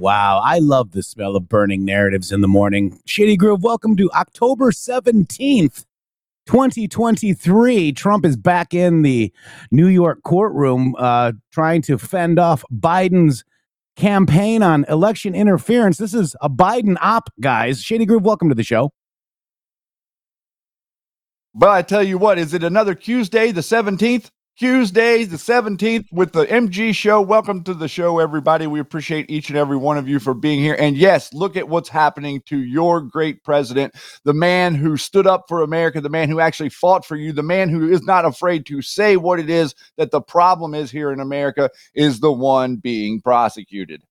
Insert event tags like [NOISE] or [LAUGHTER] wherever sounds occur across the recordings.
Wow, I love the smell of burning narratives in the morning. Shady Groove, welcome to October 17th, 2023. Trump is back in the New York courtroom uh, trying to fend off Biden's campaign on election interference. This is a Biden op, guys. Shady Groove, welcome to the show. But I tell you what, is it another Tuesday, the 17th? Tuesday, the 17th, with the MG show. Welcome to the show, everybody. We appreciate each and every one of you for being here. And yes, look at what's happening to your great president, the man who stood up for America, the man who actually fought for you, the man who is not afraid to say what it is that the problem is here in America, is the one being prosecuted.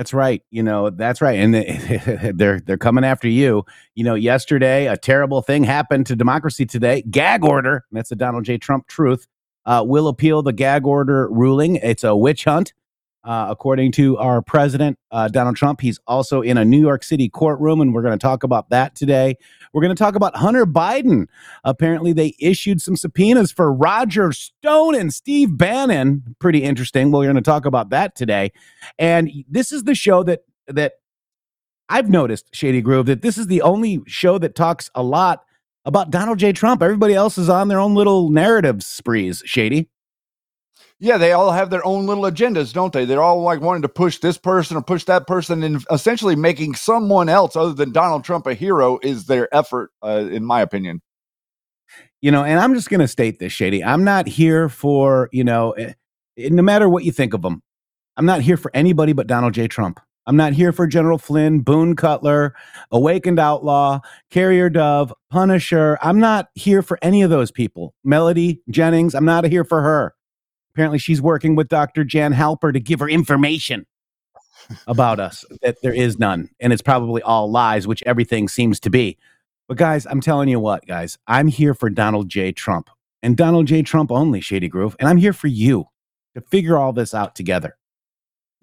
That's right. You know, that's right. And they- [LAUGHS] they're they're coming after you. You know, yesterday a terrible thing happened to democracy today. Gag order. That's the Donald J. Trump truth. Uh, will appeal the gag order ruling. It's a witch hunt. Uh, according to our president, uh, Donald Trump, he's also in a New York City courtroom, and we're going to talk about that today. We're going to talk about Hunter Biden. Apparently, they issued some subpoenas for Roger Stone and Steve Bannon. Pretty interesting. Well, we're going to talk about that today. And this is the show that that I've noticed, Shady Groove, that this is the only show that talks a lot about Donald J. Trump. Everybody else is on their own little narrative sprees, Shady. Yeah, they all have their own little agendas, don't they? They're all like wanting to push this person or push that person, and essentially making someone else other than Donald Trump a hero is their effort, uh, in my opinion. You know, and I'm just going to state this, Shady. I'm not here for, you know, eh, eh, no matter what you think of them, I'm not here for anybody but Donald J. Trump. I'm not here for General Flynn, Boone Cutler, Awakened Outlaw, Carrier Dove, Punisher. I'm not here for any of those people. Melody Jennings, I'm not here for her. Apparently, she's working with Dr. Jan Halper to give her information about us [LAUGHS] that there is none. And it's probably all lies, which everything seems to be. But, guys, I'm telling you what, guys, I'm here for Donald J. Trump and Donald J. Trump only, Shady Groove. And I'm here for you to figure all this out together.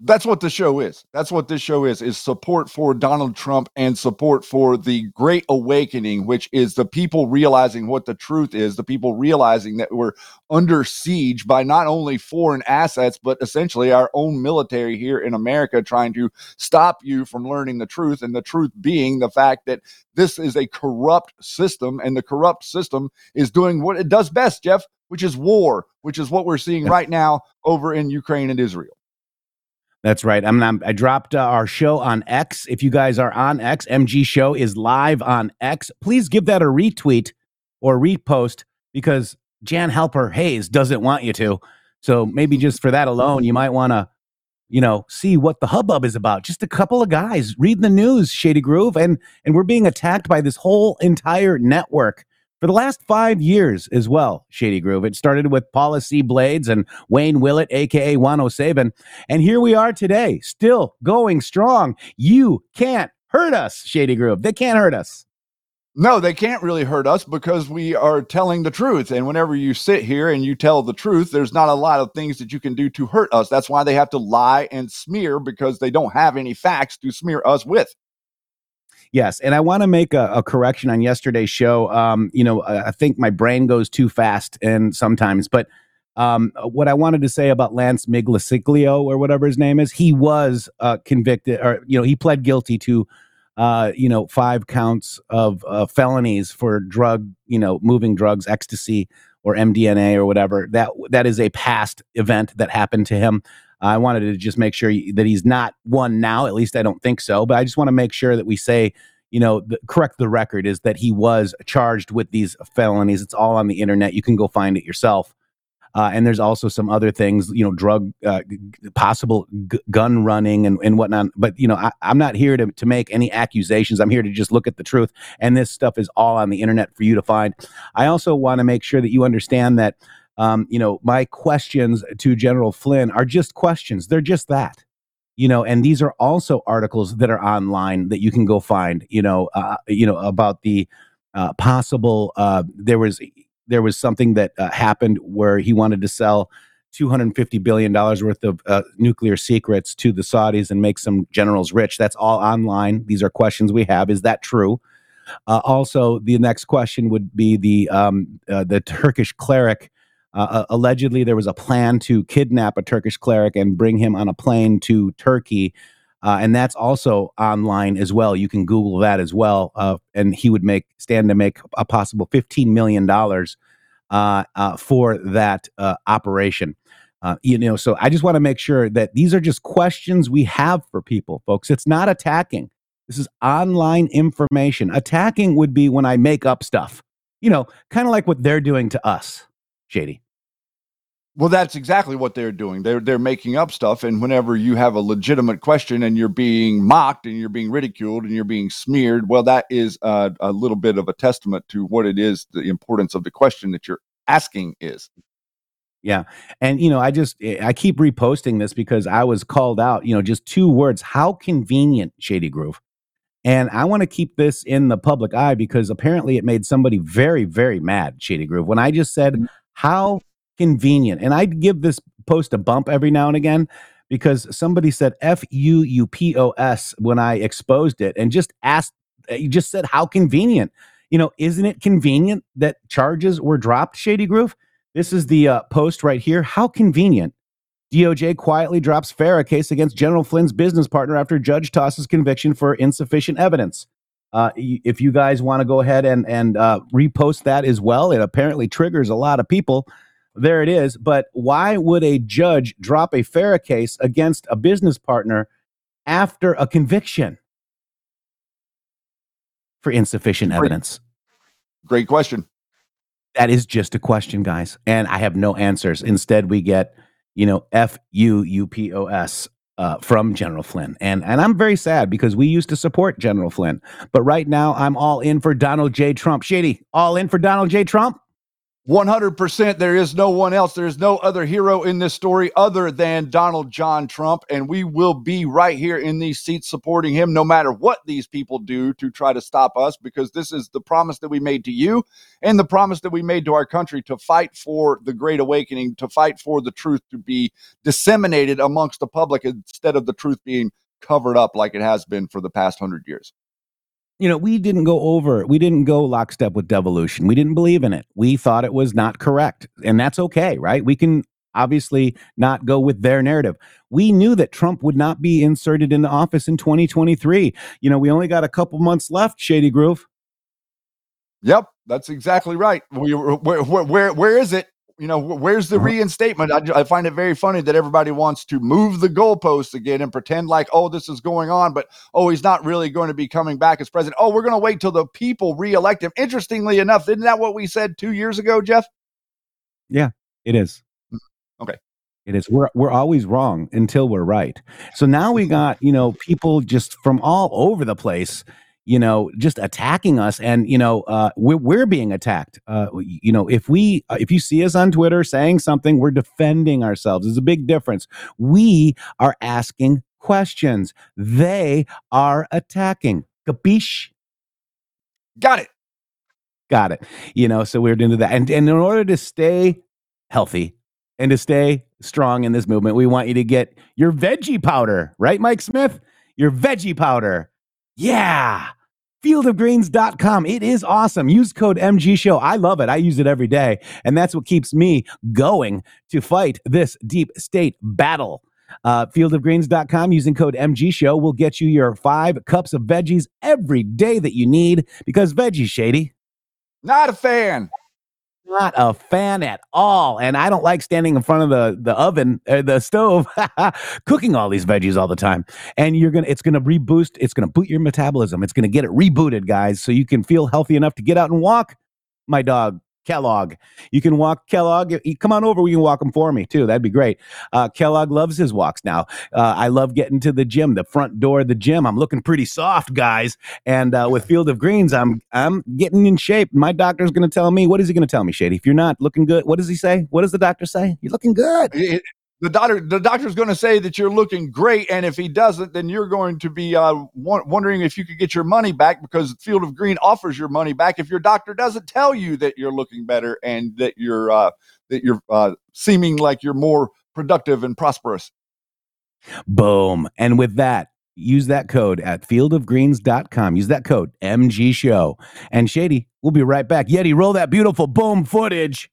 That's what the show is. That's what this show is, is support for Donald Trump and support for the great awakening, which is the people realizing what the truth is, the people realizing that we're under siege by not only foreign assets, but essentially our own military here in America trying to stop you from learning the truth. And the truth being the fact that this is a corrupt system, and the corrupt system is doing what it does best, Jeff, which is war, which is what we're seeing right now over in Ukraine and Israel. That's right. I'm, I'm i dropped uh, our show on X. If you guys are on X, MG Show is live on X. Please give that a retweet or repost because Jan Halper Hayes doesn't want you to. So maybe just for that alone, you might want to, you know, see what the hubbub is about. Just a couple of guys reading the news, Shady Groove, and and we're being attacked by this whole entire network for the last five years as well, Shady Groove. It started with Paula C. Blades and Wayne Willett, aka Wano Saban. And here we are today, still going strong. You can't hurt us, Shady Groove. They can't hurt us. No, they can't really hurt us because we are telling the truth. And whenever you sit here and you tell the truth, there's not a lot of things that you can do to hurt us. That's why they have to lie and smear because they don't have any facts to smear us with. Yes, and I want to make a, a, correction on yesterday's show. Um, you know, I think my brain goes too fast, and sometimes, but um, what I wanted to say about Lance Miglasiglio or whatever his name is, he was uh, convicted, or you know, he pled guilty to, uh, you know, five counts of uh, felonies for drug, you know, moving drugs, ecstasy or MDMA or whatever. That that is a past event that happened to him. I wanted to just make sure that he's not one now. At least I don't think so. But I just want to make sure that we say, you know, the, correct the record is that he was charged with these felonies. It's all on the internet. You can go find it yourself. Uh, and there's also some other things, you know, drug, uh, possible g- gun running and, and whatnot. But, you know, I, am not here to, to make any accusations. I'm here to just look at the truth. And this stuff is all on the internet for you to find. I also want to make sure that you understand that um, you know, my questions to General Flynn are just questions. They're just that, you know, and these are also articles that are online that you can go find, you know, uh, you know, about the uh, possible, uh, there was, there was something that uh, happened where he wanted to sell 250 billion dollars worth of uh, nuclear secrets to the Saudis and make some generals rich. That's all online. These are questions we have. Is that true? Uh, also, the next question would be the um, the Turkish cleric uh, uh, allegedly, there was a plan to kidnap a Turkish cleric and bring him on a plane to Turkey. Uh, and that's also online as well. You can Google that as well. Uh, and he would make stand to make a possible $15 million uh, uh, for that operation. you know, so I just want to make sure that these are just questions we have for people, folks. It's not attacking. This is online information. Attacking would be when I make up stuff, you know, kind of like what they're doing to us. Shady. Well, that's exactly what they're doing. They're they're making up stuff, and whenever you have a legitimate question and you're being mocked and you're being ridiculed and you're being smeared, well, that is a, a little bit of a testament to what it is. The importance of the question that you're asking is. Yeah, and you know, I just I keep reposting this because I was called out. You know, just two words. How convenient, Shady Groove. And I want to keep this in the public eye because apparently it made somebody very, very mad, Shady Groove. When I just said, mm-hmm. how convenient. And I'd give this post a bump every now and again because somebody said F U U P O S when I exposed it and just asked, uh, you just said, how convenient. You know, isn't it convenient that charges were dropped, Shady Groove? This is the uh, post right here. How convenient. DOJ quietly drops FARA case against General Flynn's business partner after judge tosses conviction for insufficient evidence. Uh, if you guys want to go ahead and and uh, repost that as well, it apparently triggers a lot of people there it is. But why would a judge drop a FARA case against a business partner after a conviction for insufficient Great. evidence? Great question. That is just a question, guys. And I have no answers. Instead, we get, you know, F U U P O S uh, from General Flynn. And and I'm very sad because we used to support General Flynn. But right now I'm all in for Donald J. Trump. Shady, all in for Donald J. Trump? 100% there is no one else. There is no other hero in this story other than Donald John Trump. And we will be right here in these seats supporting him no matter what these people do to try to stop us, because this is the promise that we made to you and the promise that we made to our country to fight for the Great Awakening, to fight for the truth to be disseminated amongst the public instead of the truth being covered up like it has been for the past hundred years you know, we didn't go over, we didn't go lockstep with devolution. We didn't believe in it. We thought it was not correct. And that's okay, right? We can obviously not go with their narrative. We knew that Trump would not be inserted into office in 2023. You know, we only got a couple months left, Shady Groove. Yep, that's exactly right. Where, where, where, where is it? You know, where's the reinstatement? I, I, find it very funny that everybody wants to move the goalposts again and pretend like, oh, this is going on, but oh, he's not really going to be coming back as president. Oh, we're going to wait till the people reelect him. Interestingly enough, isn't that what we said two years ago, Jeff? Yeah, it is. Mm, okay. It is. We're we're always wrong until we're right. So now we got you know people just from all over the place you know, just attacking us. And, you know, uh, we're, we're being attacked. Uh, you know, if we, uh, if you see us on Twitter saying something, we're defending ourselves. There's a big difference. We are asking questions. They are attacking. Capiche? Got it. Got it. You know, so we're into that. And, and in order to stay healthy and to stay strong in this movement, we want you to get your veggie powder, right, Mike Smith? Your veggie powder. Yeah fieldofgreens.com. It is awesome. Use code MG Show. I love it. I use it every day. And that's what keeps me going to fight this deep state battle. Uh, fieldofgreens.com using code MG Show will get you your five cups of veggies every day that you need because veggies, Shady. Not a fan not a fan at all. And I don't like standing in front of the, the oven, uh, the stove, [LAUGHS] cooking all these veggies all the time. And you're to, it's to reboost, it's to boot your metabolism. It's to get it rebooted, guys, so you can feel healthy enough to get out and walk my dog Kellogg. You can walk Kellogg. Come on over. We can walk him for me too. That'd be great. Uh, Kellogg loves his walks now. Uh, I love getting to the gym, the front door of the gym. I'm looking pretty soft, guys. And uh, with Field of Greens, I'm I'm getting in shape. My doctor's going to tell me. What is he going to tell me, Shady? If you're not looking good, what does he say? What does the doctor say? You're looking good. It, the doctor the doctor's going to say that you're looking great and if he doesn't then you're going to be uh, wondering if you could get your money back because field of green offers your money back. If your doctor doesn't tell you that you're looking better and that you're uh, that you're uh, seeming like you're more productive and prosperous. Boom. And with that use that code at fieldofgreens.com use that code mg show. And shady we'll be right back. Yeti roll that beautiful boom footage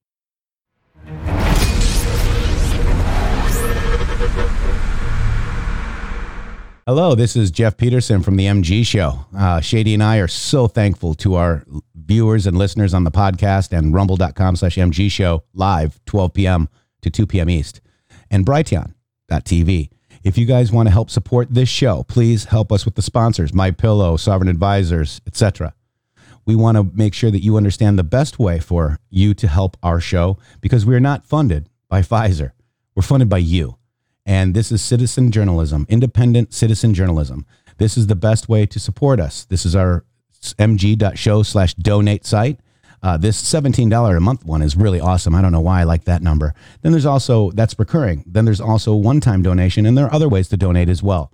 Hello, this is Jeff Peterson from the MG Show. Uh, Shady and I are so thankful to our viewers and listeners on the podcast and rumble.com slash MG Show live 12 p.m. to 2 p.m. East and Brighteon.tv. If you guys want to help support this show, please help us with the sponsors, My Pillow, Sovereign Advisors, etc. We want to make sure that you understand the best way for you to help our show because we are not funded by Pfizer. We're funded by you. And this is citizen journalism, independent citizen journalism. This is the best way to support us. This is our mg.show slash donate site. Uh, this $17 a month one is really awesome. I don't know why I like that number. Then there's also, that's recurring. Then there's also one time donation, and there are other ways to donate as well.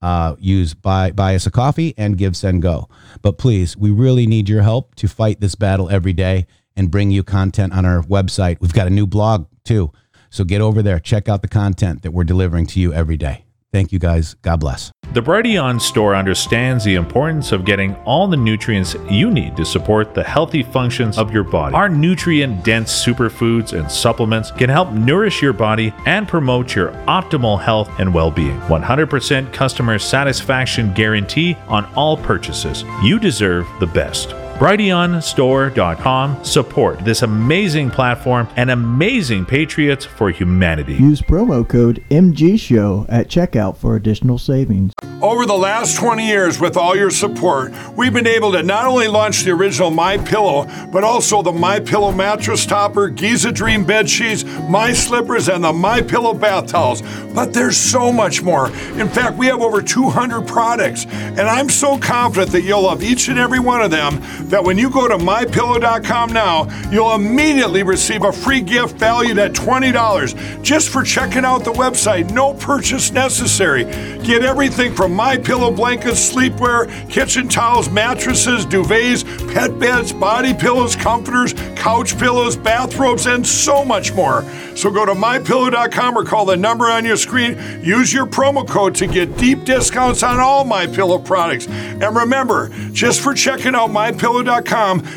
Uh, use buy, buy us a coffee and give, send, go. But please, we really need your help to fight this battle every day and bring you content on our website. We've got a new blog too. So get over there, check out the content that we're delivering to you every day. Thank you guys. God bless. The Brighteon store understands the importance of getting all the nutrients you need to support the healthy functions of your body. Our nutrient dense superfoods and supplements can help nourish your body and promote your optimal health and well being. 100% customer satisfaction guarantee on all purchases. You deserve the best. BrighteonStore.com support this amazing platform and amazing patriots for humanity. Use promo code MGSHOW at checkout for additional savings. Over the last 20 years, with all your support, we've been able to not only launch the original My Pillow, but also the My Pillow mattress topper, Giza Dream bed sheets, My Slippers, and the My Pillow bath towels. But there's so much more. In fact, we have over 200 products, and I'm so confident that you'll love each and every one of them that when you go to mypillow.com now, you'll immediately receive a free gift valued at $20 just for checking out the website. No purchase necessary. Get everything from my pillow blankets, sleepwear, kitchen towels, mattresses, duvets, pet beds, body pillows, comforters, couch pillows, bathrobes, and so much more. So go to mypillow.com or call the number on your screen. Use your promo code to get deep discounts on all my pillow products. And remember, just for checking out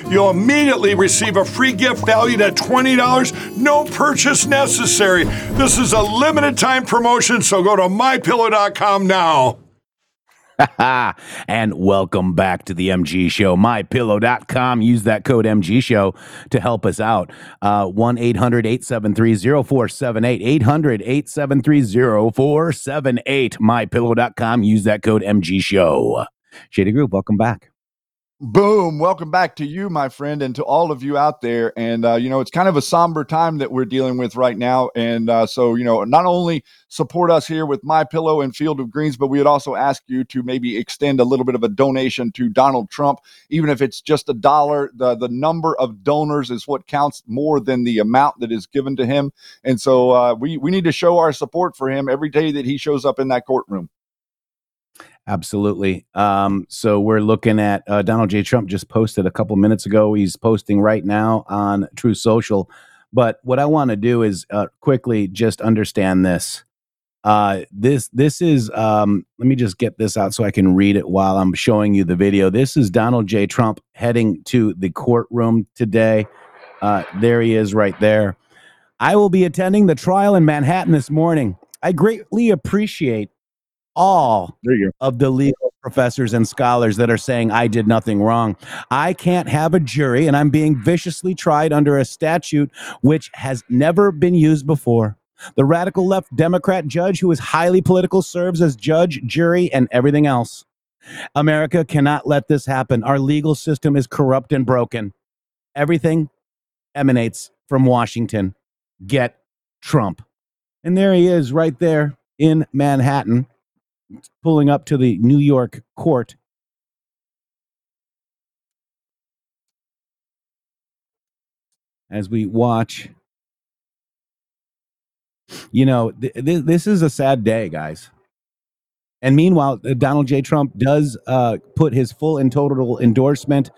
you'll immediately receive a free gift valued at $20, no purchase necessary. This is a limited time promotion, so go to mypillow.com now. [LAUGHS] and welcome back to the MG Show. MyPillow.com. Use that code MG Show to help us out. Uh, 1 800 873 0478. 800 873 0478. MyPillow.com. Use that code MG Show. Shady Groove, welcome back. Boom. Welcome back to you, my friend, and to all of you out there. And, uh, you know, it's kind of a somber time that we're dealing with right now. And uh, so, you know, not only support us here with My Pillow and Field of Greens, but we would also ask you to maybe extend a little bit of a donation to Donald Trump, even if it's just a dollar. The, the number of donors is what counts more than the amount that is given to him. And so uh, we, we need to show our support for him every day that he shows up in that courtroom. Absolutely. Um, so we're looking at uh, Donald J. Trump just posted a couple minutes ago. He's posting right now on Truth Social. But what I want to do is uh, quickly just understand this. Uh, this this is um, let me just get this out so I can read it while I'm showing you the video. This is Donald J. Trump heading to the courtroom today. Uh, there he is, right there. I will be attending the trial in Manhattan this morning. I greatly appreciate all of the legal professors and scholars that are saying I did nothing wrong. I can't have a jury, and I'm being viciously tried under a statute which has never been used before. The radical left Democrat judge, who is highly political, serves as judge, jury, and everything else. America cannot let this happen. Our legal system is corrupt and broken. Everything emanates from Washington. Get Trump. And there he is right there in Manhattan pulling up to the New York court. As we watch, you know, th- th- this is a sad day, guys. And meanwhile, uh, Donald J. Trump does uh, put his full and total endorsement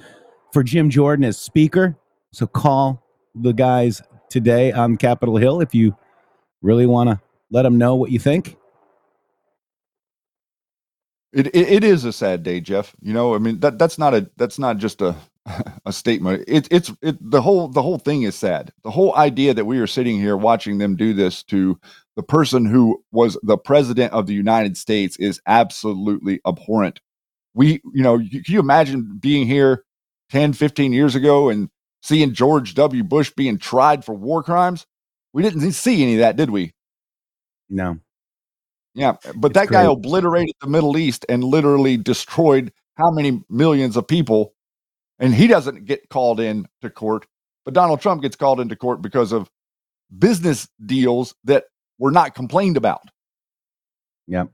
for Jim Jordan as Speaker. So call the guys today on Capitol Hill if you really want to let them know what you think. It, it it is a sad day, Jeff. You know, I mean that that's not a that's not just a [LAUGHS] a statement. It, it's it the whole the whole thing is sad. The whole idea that we are sitting here watching them do this to the person who was the president of the United States is absolutely abhorrent. We, you know, you, can you imagine being here 10, 15 years ago and seeing George W. Bush being tried for war crimes? We didn't see any of that, did we? No. Yeah, but It's that guy obliterated the Middle East and literally destroyed how many millions of people. And he doesn't get called in to court, but Donald Trump gets called into court because of business deals that were not complained about. Yep.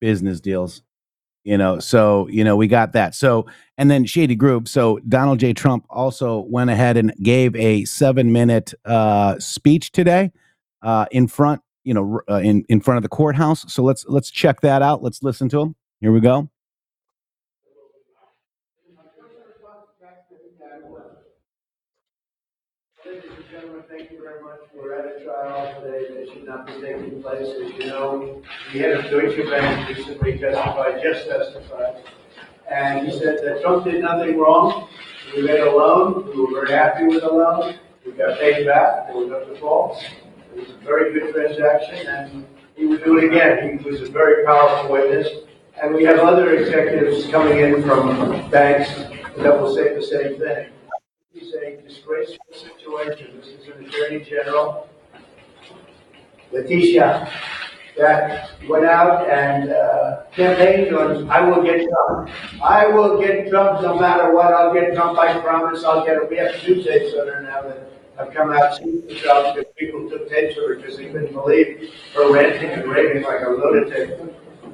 Business deals. You know, so, you know, we got that. So, and then Shady Groove. So, Donald J. Trump also went ahead and gave a seven minute uh, speech today uh, in front, you know, uh, in, in front of the courthouse. So, let's let's check that out. Let's listen to him. Here we go. Thank you very much. We're at a trial today that should not be taking place. As you know, the head of Deutsche Bank recently testified, just testified. And he said that Trump did nothing wrong. We made a loan. We were very happy with the loan. We got paid back. There were no defaults. It was a very good transaction and he would do it again. He was a very powerful witness. And we have other executives coming in from banks that will say the same thing. He's a disgraceful situation. This is an attorney general, Letitia, that went out and uh, campaigned on, I will get Trump. I will get Trump no matter what. I'll get Trump. I promise I'll get it. We have two on her now have come out since the trial because people took tapes of her because they couldn't believe her ranting and raving like a lunatic.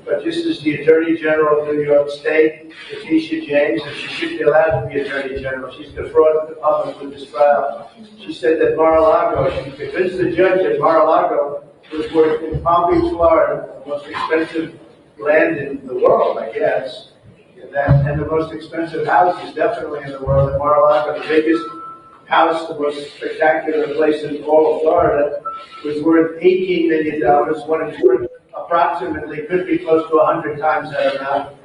But this is the Attorney General of New York State, Letitia James, and she should be allowed to be Attorney General. She's defrauded the public with this trial. She said that Mar-a-Lago, she convinced the judge that Mar-a-Lago was worth in Palm Beach, Florida, the most expensive land in the world, I guess. And that, and the most expensive house is definitely in the world, in Mar-a-Lago, the biggest house, the most spectacular place in all of Florida, was worth eighteen million dollars, what it's worth approximately, could be close to hundred times that amount.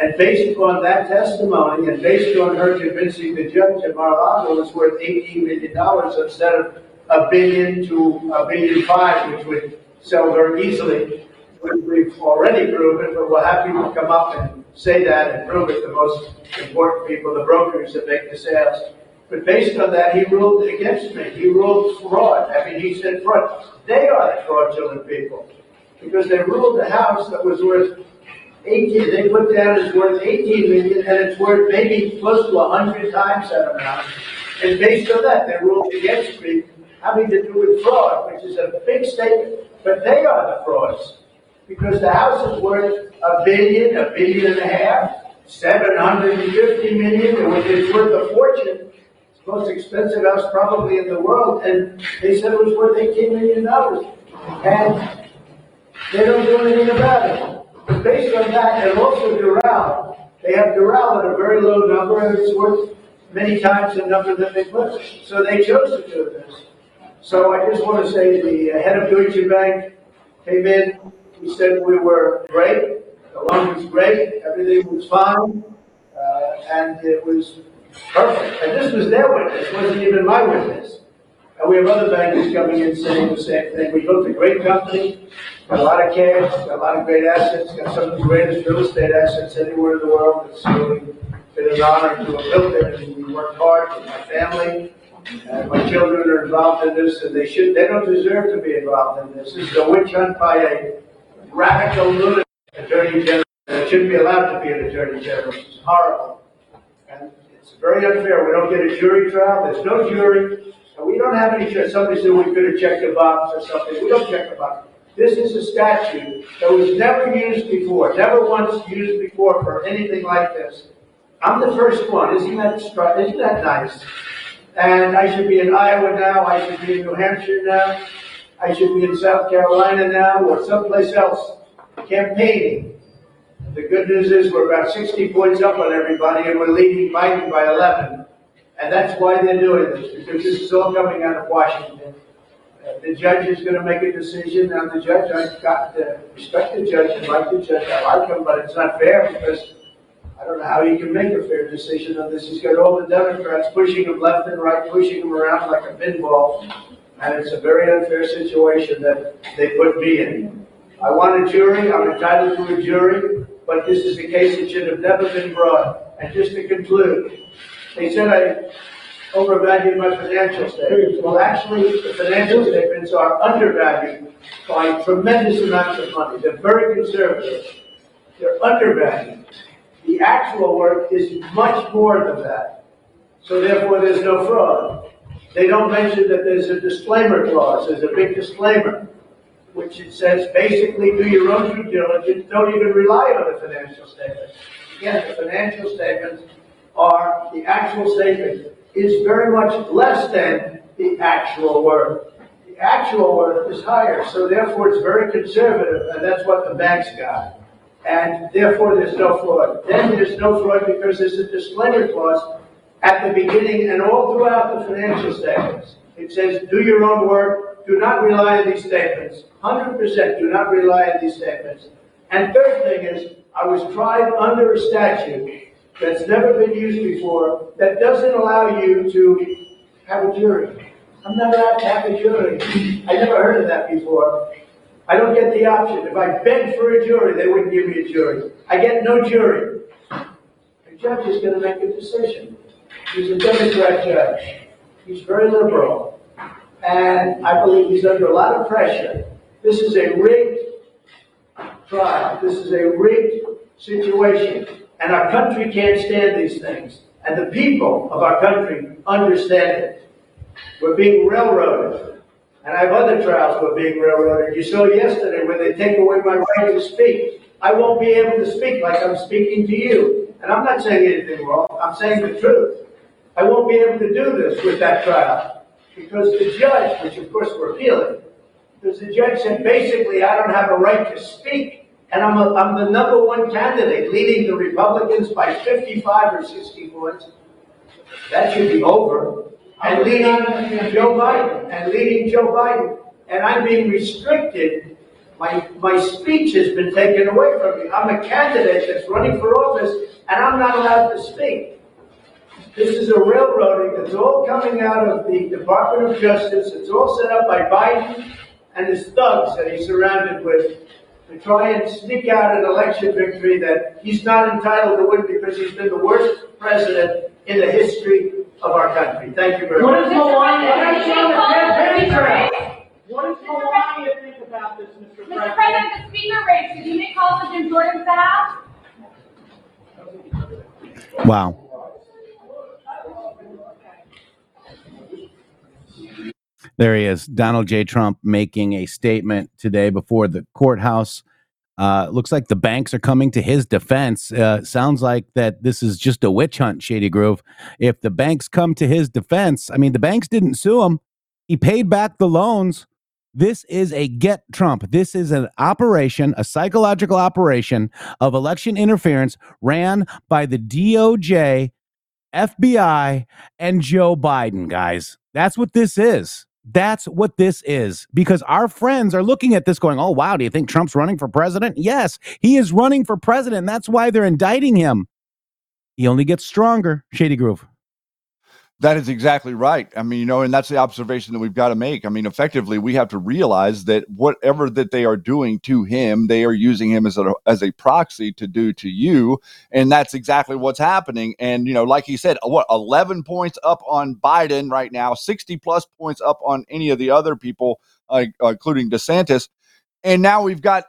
And based upon that testimony, and based on her convincing the judge that Mar-a-Lago was worth eighteen million dollars instead of a billion to a billion five, which would sell very easily, we've already proven, but we'll have people come up and say that and prove it, the most important people, the brokers that make the sales. But based on that, he ruled against me. He ruled fraud. I mean, he said fraud. They are the fraudulent people. Because they ruled the house that was worth 18, they put down it's worth 18 million and it's worth maybe close to 100 times that amount. And based on that, they ruled against me having to do with fraud, which is a big statement. But they are the frauds. Because the house is worth a billion, a billion and a half, 750 million, which is worth a fortune. Most expensive house probably in the world, and they said it was worth 18 million dollars. And they don't do anything about it. Based on that, and also Doral, they have Doral at a very low number, and it's worth many times the number that they put. So they chose to do this. So I just want to say the head of Deutsche Bank came in, he said we were great, the loan was great, everything was fine, uh, and it was perfect. And this was their witness, wasn't even my witness. And we have other bankers coming in saying the same thing. We built a great company, got a lot of cash, got a lot of great assets, got some of the greatest real estate assets anywhere in the world. It's really been an honor to have built it, and we worked hard with my family. And my children are involved in this, and they should, they don't deserve to be involved in this. This is a witch hunt by a radical lunatic attorney general, it shouldn't be allowed to be an attorney general. It's horrible. And it's very unfair. We don't get a jury trial. There's no jury. And we don't have any, somebody said we could have checked a box or something. We don't check a box. This is a statute that was never used before, never once used before for anything like this. I'm the first one. Isn't that, isn't that nice? And I should be in Iowa now. I should be in New Hampshire now. I should be in South Carolina now or someplace else campaigning. The good news is we're about 60 points up on everybody and we're leading Biden by 11. And that's why they're doing this, because this is all coming out of Washington. Uh, The judge is gonna make a decision, now the judge, I've got to respect the judge and like the judge, I like him, but it's not fair because I don't know how he can make a fair decision on this. He's got all the Democrats pushing him left and right, pushing him around like a pinball. And it's a very unfair situation that they put me in. I want a jury, I'm entitled to a jury, but this is a case that should have never been brought. And just to conclude, they said I overvalued my financial statements. Well, actually, the financial statements are undervalued by tremendous amounts of money. They're very conservative. They're undervalued. The actual work is much more than that. So therefore, there's no fraud. They don't mention that there's a disclaimer clause, there's a big disclaimer, which it says basically do your own due diligence, don't even rely on the financial statements. Again, the financial statements are, the actual statement is very much less than the actual worth. The actual worth is higher, so therefore it's very conservative, and that's what the banks got. And therefore, there's no fraud. Then there's no fraud because there's a disclaimer clause at the beginning and all throughout the financial statements. It says, do your own work, do not rely on these statements. Hundred percent, do not rely on these statements. And third thing is, I was tried under a statute that's never been used before, that doesn't allow you to have a jury. I'm not allowed to have a jury. I never heard of that before. I don't get the option. If I begged for a jury, they wouldn't give me a jury. I get no jury. The judge is gonna make a decision. He's a Democrat judge. He's very liberal. And I believe he's under a lot of pressure. This is a rigged trial. This is a rigged situation. And our country can't stand these things. And the people of our country understand it. We're being railroaded. And I have other trials where being railroaded. You saw yesterday when they take away my right to speak. I won't be able to speak like I'm speaking to you. And I'm not saying anything wrong. I'm saying the truth. I won't be able to do this with that trial. Because the judge, which of course we're appealing, because the judge said basically I don't have a right to speak. And I'm, a, I'm the number one candidate leading the Republicans by 55 or 60 points. That should be over. And leading Joe Biden, and leading Joe Biden. And I'm being restricted. My, my speech has been taken away from me. I'm a candidate that's running for office, and I'm not allowed to speak. This is a railroading that's all coming out of the Department of Justice. It's all set up by Biden and his thugs that he's surrounded with. to try and sneak out an election victory that he's not entitled to win because he's been the worst president in the history of our country. Thank you very much. does Melania What think? is on the campaign trail? What does Melania think about this, Mr. President? Mr. President? President, the speaker race, did you make calls to Jim Jordan's behalf? Wow. There he is, Donald J. Trump making a statement today before the courthouse. Uh, looks like the banks are coming to his defense. Uh, sounds like that this is just a witch hunt, Shady Groove. If the banks come to his defense, I mean, the banks didn't sue him. He paid back the loans. This is a get Trump. This is an operation, a psychological operation of election interference ran by the DOJ, FBI, and Joe Biden, guys. That's what this is. That's what this is. Because our friends are looking at this going, oh, wow, do you think Trump's running for president? Yes, he is running for president. That's why they're indicting him. He only gets stronger, Shady Groove. That is exactly right. I mean, you know, and that's the observation that we've got to make. I mean, effectively, we have to realize that whatever that they are doing to him, they are using him as a as a proxy to do to you, and that's exactly what's happening. And you know, like he said, what eleven points up on Biden right now, sixty plus points up on any of the other people, uh, including DeSantis, and now we've got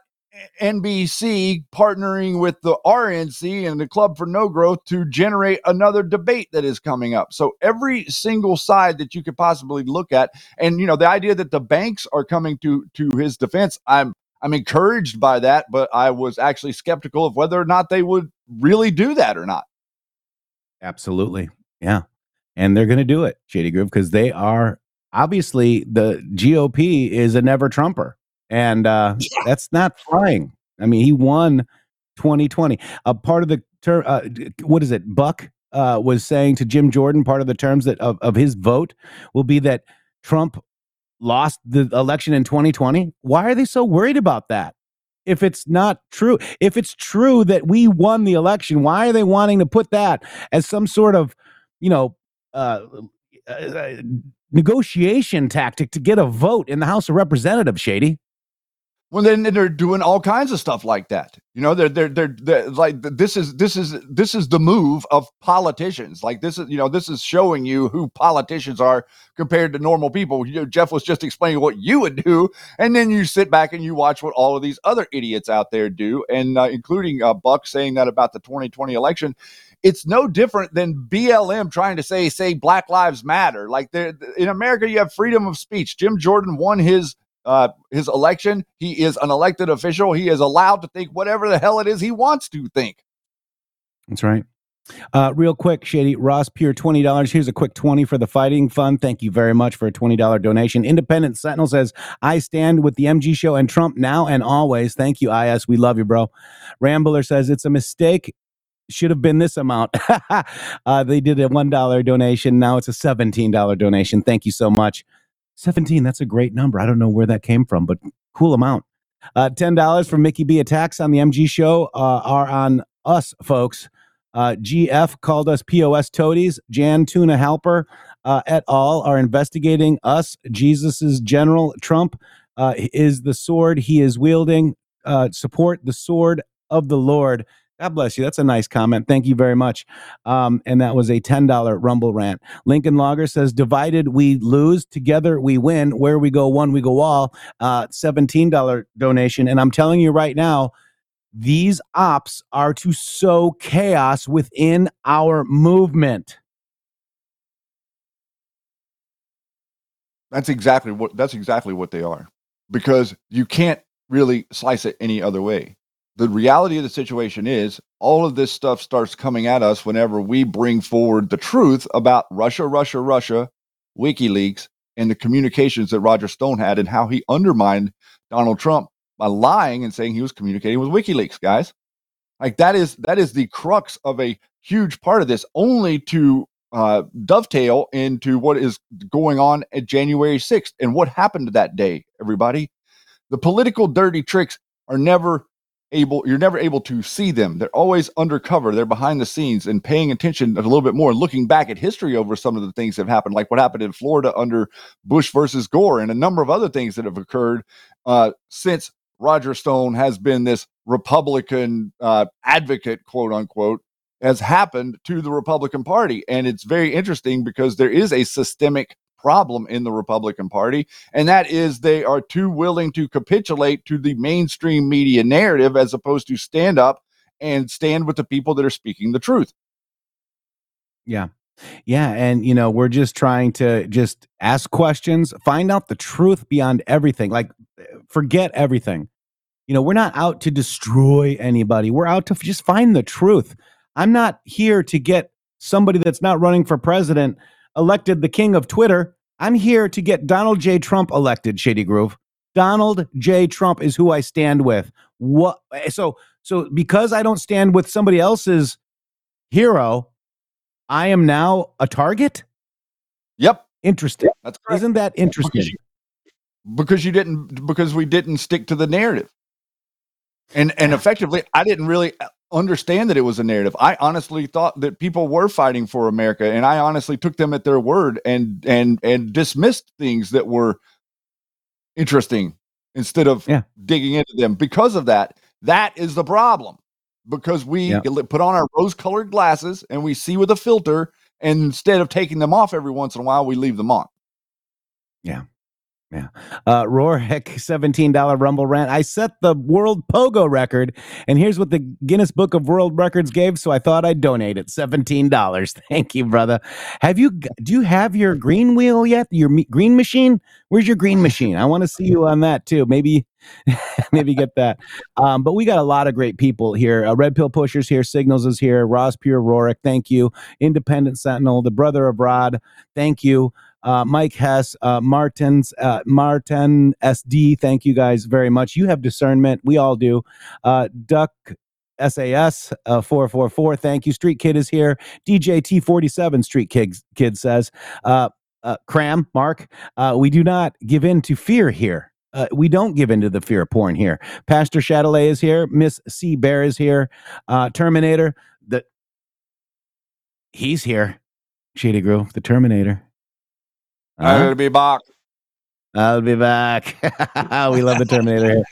NBC partnering with the RNC and the Club for No Growth to generate another debate that is coming up. So every single side that you could possibly look at, and you know, the idea that the banks are coming to to his defense, I'm I'm encouraged by that, but I was actually skeptical of whether or not they would really do that or not. Absolutely. Yeah. And they're going to do it, Shady Groove, because they are obviously the GOP is a never Trumper. And uh, that's not flying. I mean, he won 2020. A part of the term, uh, what is it? Buck uh, was saying to Jim Jordan, part of the terms that of, of his vote will be that Trump lost the election in 2020. Why are they so worried about that? If it's not true, if it's true that we won the election, why are they wanting to put that as some sort of, you know, uh, uh, negotiation tactic to get a vote in the House of Representatives, Shady? Well, then they're doing all kinds of stuff like that. You know, they're, they're they're they're, like this is this is this is the move of politicians. Like this is you know this is showing you who politicians are compared to normal people. You know, Jeff was just explaining what you would do, and then you sit back and you watch what all of these other idiots out there do, and uh, including uh, Buck saying that about the 2020 election. It's no different than BLM trying to say say Black Lives Matter. Like in America, you have freedom of speech. Jim Jordan won his uh, his election. He is an elected official. He is allowed to think whatever the hell it is he wants to think. That's right. Uh, real quick, Shady Ross Pure twenty dollars. Here's a quick twenty for the fighting fund. Thank you very much for a twenty dollar donation. Independent Sentinel says, "I stand with the MG Show and Trump now and always." Thank you, IS. We love you, bro. Rambler says it's a mistake. Should have been this amount. [LAUGHS] uh, they did a one dollar donation. Now it's a seventeen dollar donation. Thank you so much. 17, that's a great number. I don't know where that came from, but cool amount. Uh, $10 from Mickey B. Attacks on the MG show uh, are on us, folks. Uh, GF called us POS toadies. Jan Tuna Halper uh, et al. are investigating us. Jesus's General Trump uh, is the sword he is wielding. Uh, support the sword of the Lord. God bless you. That's a nice comment. Thank you very much. Um, and that was a $10 Rumble rant. Lincoln Logger says, divided we lose, together we win. Where we go one, we go all. Uh, $17 donation. And I'm telling you right now, these ops are to sow chaos within our movement. That's exactly what that's exactly what they are. Because you can't really slice it any other way the reality of the situation is all of this stuff starts coming at us whenever we bring forward the truth about Russia, Russia, Russia, WikiLeaks, and the communications that Roger Stone had and how he undermined Donald Trump by lying and saying he was communicating with WikiLeaks, guys. Like that is that is the crux of a huge part of this, only to uh, dovetail into what is going on at January 6th and what happened that day, everybody. The political dirty tricks are never able you're never able to see them they're always undercover they're behind the scenes and paying attention a little bit more and looking back at history over some of the things that have happened like what happened in florida under bush versus gore and a number of other things that have occurred uh, since Roger Stone has been this Republican uh, advocate, quote unquote, has happened to the Republican Party. And it's very interesting because there is a systemic problem in the Republican Party, and that is they are too willing to capitulate to the mainstream media narrative as opposed to stand up and stand with the people that are speaking the truth. Yeah. Yeah, and you know, we're just trying to just ask questions, find out the truth beyond everything. Like forget everything. You know, we're not out to destroy anybody. We're out to just find the truth. I'm not here to get somebody that's not running for president elected the king of Twitter. I'm here to get Donald J. Trump elected, Shady Groove. Donald J. Trump is who I stand with. What eh, so so because I don't stand with somebody else's hero, I am now a target? Yep. Interesting. That's correct. Isn't that interesting? Because you, because you didn't because we didn't stick to the narrative. And and effectively I didn't really understand that it was a narrative. I honestly thought that people were fighting for America and I honestly took them at their word and and and dismissed things that were interesting instead of Yeah. digging into them. Because of that, that is the problem. Because we Yeah. put on our rose-colored glasses and we see with a filter and instead of taking them off every once in a while, we leave them on. Yeah. Uh, Rorik, [LAUGHS] $17 Rumble rant. I set the world pogo record, and here's what the Guinness Book of World Records gave, so I thought I'd donate it. $17. [LAUGHS] Thank you, brother. Have you, do you have your green wheel yet? Your me- green machine? Where's your green machine? I want to see you on that too. Maybe, [LAUGHS] maybe get that. Um, but we got a lot of great people here. Uh, Red Pill Pushers here. Signals is here. Ross Pure Rorik. Thank you. Independent Sentinel, the brother of Rod. Thank you uh, Mike Hess, uh, Martin's, uh, Martin SD. Thank you guys very much. You have discernment. We all do. Uh, Duck SAS uh, 444. Thank you. Street Kid is here. DJ T47 Street Kid, Kid says, uh, uh, Cram, Mark, uh, we do not give in to fear here. Uh, we don't give in to the fear of porn here. Pastor Chatelet is here. Miss C Bear is here. Uh, Terminator, the he's here. Shady Groove, the Terminator. Gonna be back. I'll be back. [LAUGHS] we love the Terminator.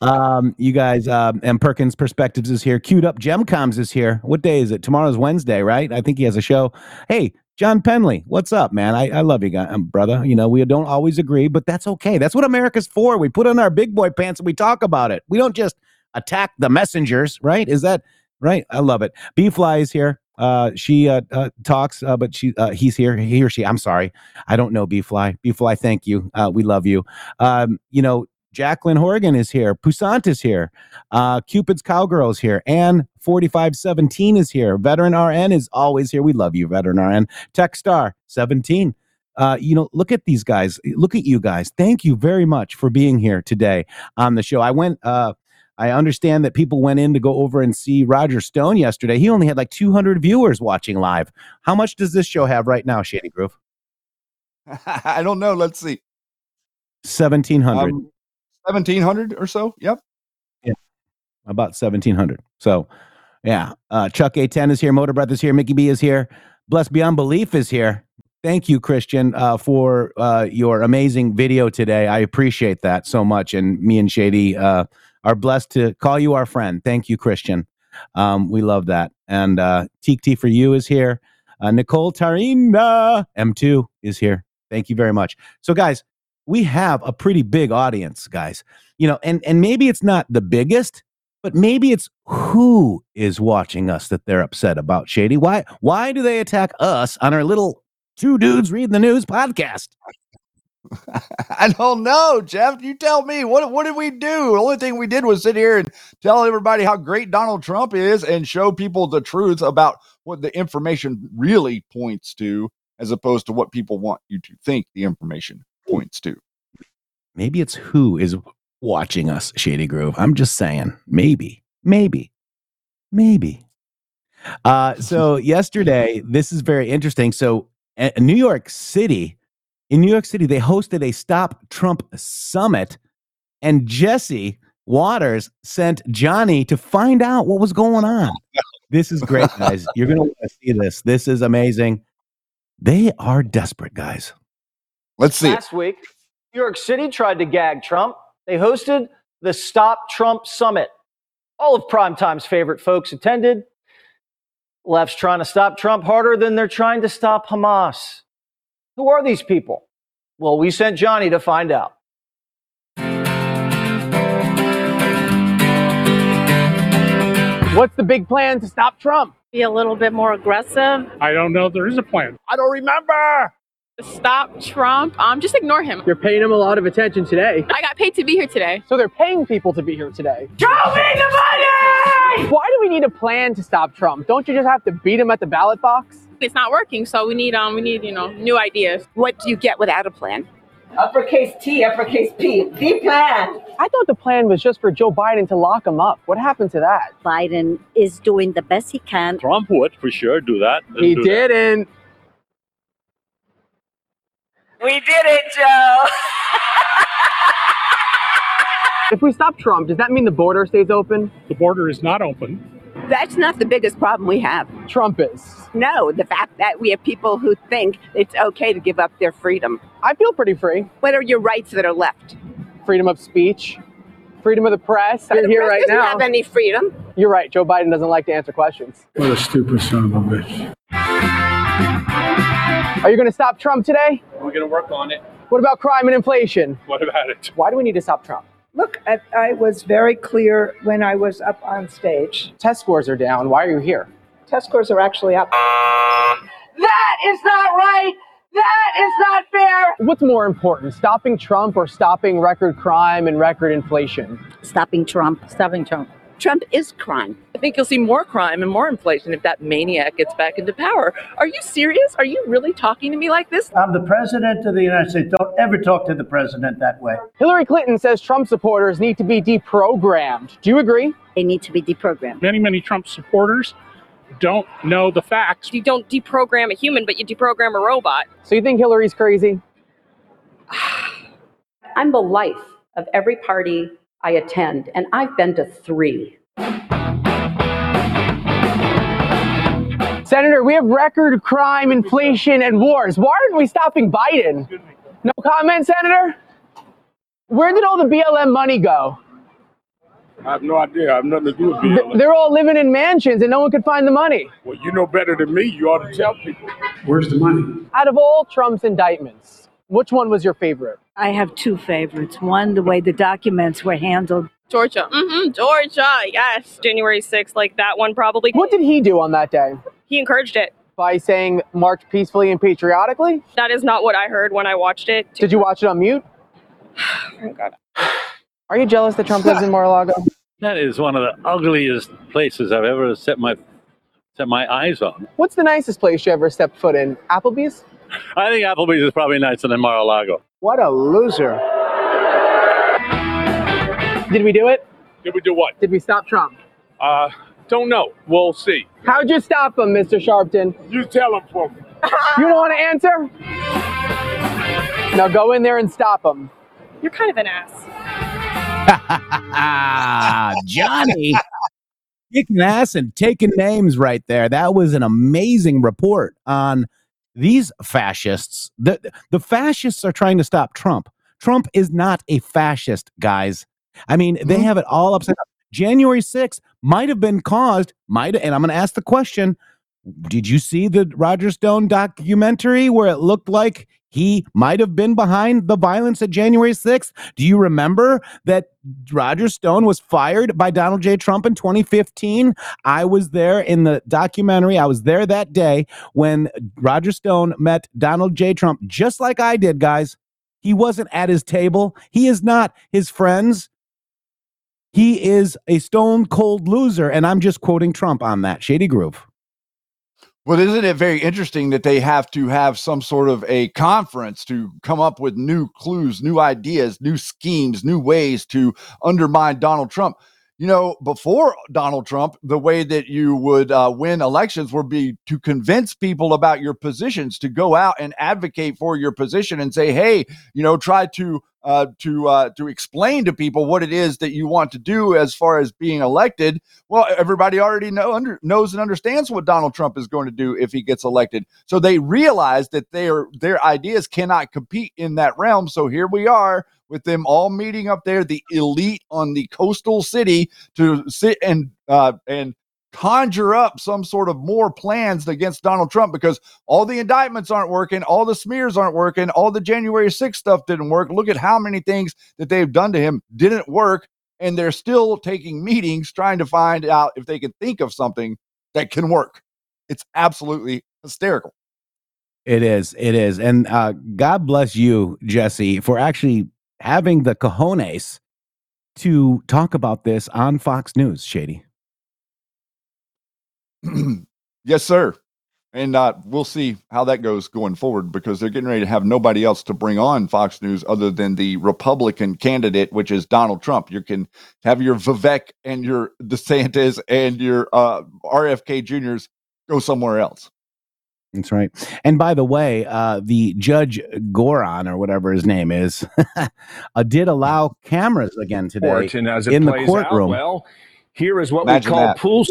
Um, you guys, um, and Perkins Perspectives is here. Queued up. Gemcoms is here. What day is it? Tomorrow's Wednesday, right? I think he has a show. Hey, John Penley, what's up, man? I, I love you, guy, um, brother. You know, we don't always agree, but that's okay. That's what America's for. We put on our big boy pants and we talk about it. We don't just attack the messengers, right? Is that right? I love it. B Fly is here. Uh, she uh, uh, talks, uh, but she uh, he's here. He or she. I'm sorry. I don't know B Fly. B Fly, thank you. Uh, we love you. Um, you know, Jacqueline Horgan is here. Pusant is here. Uh, Cupid's Cowgirl is here. Ann 4517 is here. Veteran RN is always here. We love you, Veteran RN. Techstar 17. Uh, you know, look at these guys. Look at you guys. Thank you very much for being here today on the show. I went, uh, I understand that people went in to go over and see Roger Stone yesterday. He only had like 200 viewers watching live. How much does this show have right now, Shady Groove? [LAUGHS] I don't know. Let's see. 1700. Um, 1700 or so. Yep. Yeah. About 1700 so yeah uh chuck a10 is here motor breath is here mickey b is here blessed beyond belief is here thank you christian uh for uh your amazing video today i appreciate that so much and me and shady uh are blessed to call you our friend. Thank you christian. Um we love that. And uh teak tea for you is here. Uh nicole tarina m2 is here. Thank you very much. So guys we have a pretty big audience guys. You know and and maybe it's not the biggest but maybe it's who is watching us that they're upset about shady. Why why do they attack us on our little two dudes reading the news podcast [LAUGHS] I don't know, Jeff. You tell me. What what did we do? The only thing we did was sit here and tell everybody how great Donald Trump is and show people the truth about what the information really points to, as opposed to what people want you to think the information points to. maybe it's who is watching us shady groove i'm just saying maybe maybe maybe uh so [LAUGHS] yesterday this is very interesting so a- new york city in new york city they hosted a stop trump summit and jesse watters sent johnny to find out what was going on this is great [LAUGHS] guys you're gonna want to see this this is amazing they are desperate guys Let's see. it. Last week, New York City tried to gag Trump. They hosted the Stop Trump Summit. All of Primetime's favorite folks attended. Left's trying to stop Trump harder than they're trying to stop Hamas. Who are these people? Well, we sent Johnny to find out. What's the big plan to stop Trump? Be a little bit more aggressive. I don't know if there is a plan. I don't remember. Stop Trump. Um, just ignore him. You're paying him a lot of attention today. I got paid to be here today. So they're paying people to be here today. Show me the money! Why do we need a plan to stop Trump? Don't you just have to beat him at the ballot box? It's not working, so we need um we need, you know, new ideas. What do you get without a plan? Uppercase T, uppercase P. The plan. I thought the plan was just for Joe Biden to lock him up. What happened to that? Biden is doing the best he can. Trump would for sure do that. He Do didn't. We did it, Joe. If we stop Trump, does that mean the border stays open? The border is not open. That's not the biggest problem we have. Trump is. No, the fact that we have people who think it's okay to give up their freedom. I feel pretty free. What are your rights that are left? Freedom of speech, freedom of the press. You're the here press right doesn't now. have any freedom. You're right. Joe Biden doesn't like to answer questions. What a stupid son of a bitch. Are you going to stop Trump today? We're going to work on it. What about crime and inflation? What about it? Why do we need to stop Trump? Look, I, I was very clear when I was up on stage. Test scores are down. Why are you here? Test scores are actually up. That is not right. That is not fair. What's more important, stopping Trump or stopping record crime and record inflation? Stopping Trump. Stopping Trump. Trump is crime. I think you'll see more crime and more inflation if that maniac gets back into power. Are you serious? Are you really talking to me like this? I'm the president of the United States. Don't ever talk to the president that way. Hillary Clinton says Trump supporters need to be deprogrammed. Do you agree? They need to be deprogrammed. Many, many Trump supporters don't know the facts. You don't deprogram a human, but you deprogram a robot. So you think Hillary's crazy? [SIGHS] I'm the life of every party I attend, and I've been to three. Senator, we have record crime, inflation, and wars. Why aren't we stopping Biden? No comment, Senator? Where did all the BLM money go? I have no idea. I have nothing to do with Th- BLM. They're all living in mansions and no one could find the money. Well, you know better than me. You ought to tell people. Where's the money? Out of all Trump's indictments, which one was your favorite? I have two favorites. One, the way the documents were handled. Georgia. Mm-hmm. Georgia. Yes. January 6th, like that one probably. What did he do on that day? He encouraged it. By saying march peacefully and patriotically? That is not what I heard when I watched it. Did you watch it on mute? [SIGHS] Oh, God. Are you jealous that Trump lives in Mar-a-Lago? [LAUGHS] That is one of the ugliest places I've ever set my set my eyes on. What's the nicest place you ever stepped foot in? Applebee's? I think Applebee's is probably nicer than Mar-a-Lago. What a loser. Did we do it? Did we do what? Did we stop Trump? Uh, don't know. We'll see. How'd you stop him, Mr. Sharpton? You tell him for me. [LAUGHS] You don't want to answer? Now go in there and stop him. You're kind of an ass. [LAUGHS] Johnny kicking ass and taking names right there. That was an amazing report on these fascists. The, the fascists are trying to stop Trump. Trump is not a fascist, guys. I mean, they mm-hmm. have it all upside down. January 6th might have been caused, might and I'm going to ask the question, did you see the Roger Stone documentary where it looked like he might have been behind the violence at January 6th? Do you remember that Roger Stone was fired by Donald J. Trump in 2015? I was there in the documentary. I was there that day when Roger Stone met Donald J. Trump, just like I did, guys. He wasn't at his table, he is not his friends. He is a stone cold loser. And I'm just quoting Trump on that. Shady Groove. Well, isn't it very interesting that they have to have some sort of a conference to come up with new clues, new ideas, new schemes, new ways to undermine Donald Trump? You know, before Donald Trump, the way that you would uh, win elections would be to convince people about your positions, to go out and advocate for your position and say, hey, you know, try to uh, to uh, to explain to people what it is that you want to do as far as being elected. Well, everybody already know under, knows and understands what Donald Trump is going to do if he gets elected. So they realize that their their ideas cannot compete in that realm. So here we are with them all meeting up there, the elite on the coastal city, to sit and uh, and conjure up some sort of more plans against Donald Trump because all the indictments aren't working, all the smears aren't working, all the January 6th stuff didn't work. Look at how many things that they've done to him didn't work. And they're still taking meetings trying to find out if they can think of something that can work. It's absolutely hysterical. It is. It is. And uh, God bless you, Jesse, for actually having the cojones to talk about this on Fox News, Shady. [CLEARS THROAT] yes, sir. And uh, we'll see how that goes going forward because they're getting ready to have nobody else to bring on Fox News other than the Republican candidate, which is Donald Trump. You can have your Vivek and your DeSantis and your uh, RFK Juniors go somewhere else. That's right. And by the way, uh, the judge Goron or whatever his name is [LAUGHS] uh, did allow cameras again today and as it in the courtroom. Out, well, here is what Imagine we call that. pool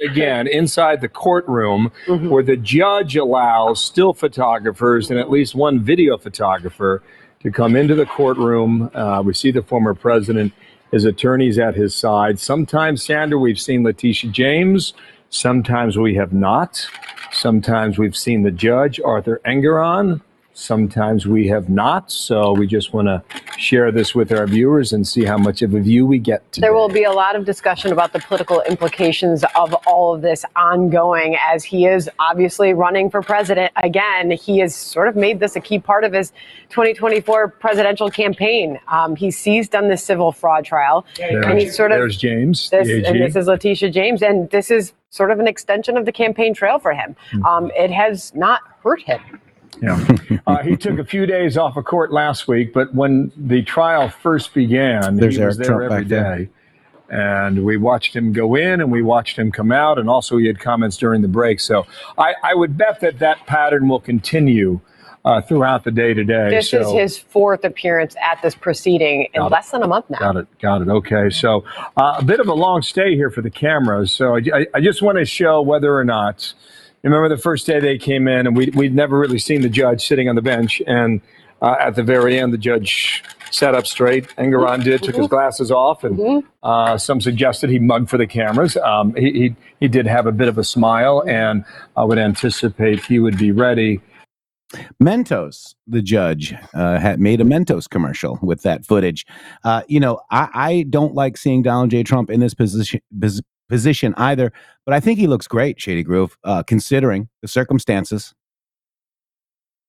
again inside the courtroom Mm-hmm. where the judge allows still photographers and at least one video photographer to come into the courtroom. Uh, we see the former president, his attorneys at his side. Sometimes, Sandra, we've seen Letitia James. Sometimes we have not. Sometimes we've seen the judge, Arthur Engoron. Sometimes we have not. So we just want to share this with our viewers and see how much of a view we get today. There will be a lot of discussion about the political implications of all of this ongoing as he is obviously running for president again. He has sort of made this a key part of his 2024 presidential campaign. Um, he seized on the civil fraud trial, and There's, he's sort of there's James, this, the AG. and this is Letitia James, and this is sort of an extension of the campaign trail for him. Hmm. Um, it has not hurt him. Yeah. [LAUGHS] Uh, he took a few days off of court last week, but when the trial first began, There's he was Eric there Trump every back And we watched him go in and we watched him come out. And also, he had comments during the break. So I, I would bet that that pattern will continue uh, throughout the day today. This so, is his fourth appearance at this proceeding in Got it. less than a month now. Got it. Got it. Okay. So uh, a bit of a long stay here for the cameras. So I, I, I just want to show whether or not. Remember the first day they came in, and we, we'd never really seen the judge sitting on the bench. And uh, at the very end, the judge sat up straight. Engoron did, took his glasses off, and uh, some suggested he mugged for the cameras. Um, he, he, he did have a bit of a smile, and I would anticipate he would be ready. Mentos, the judge, uh, had made a Mentos commercial with that footage. Uh, you know, I, I don't like seeing Donald J. Trump in this position pos- position either, but I think he looks great, Shady Groove, uh, considering the circumstances.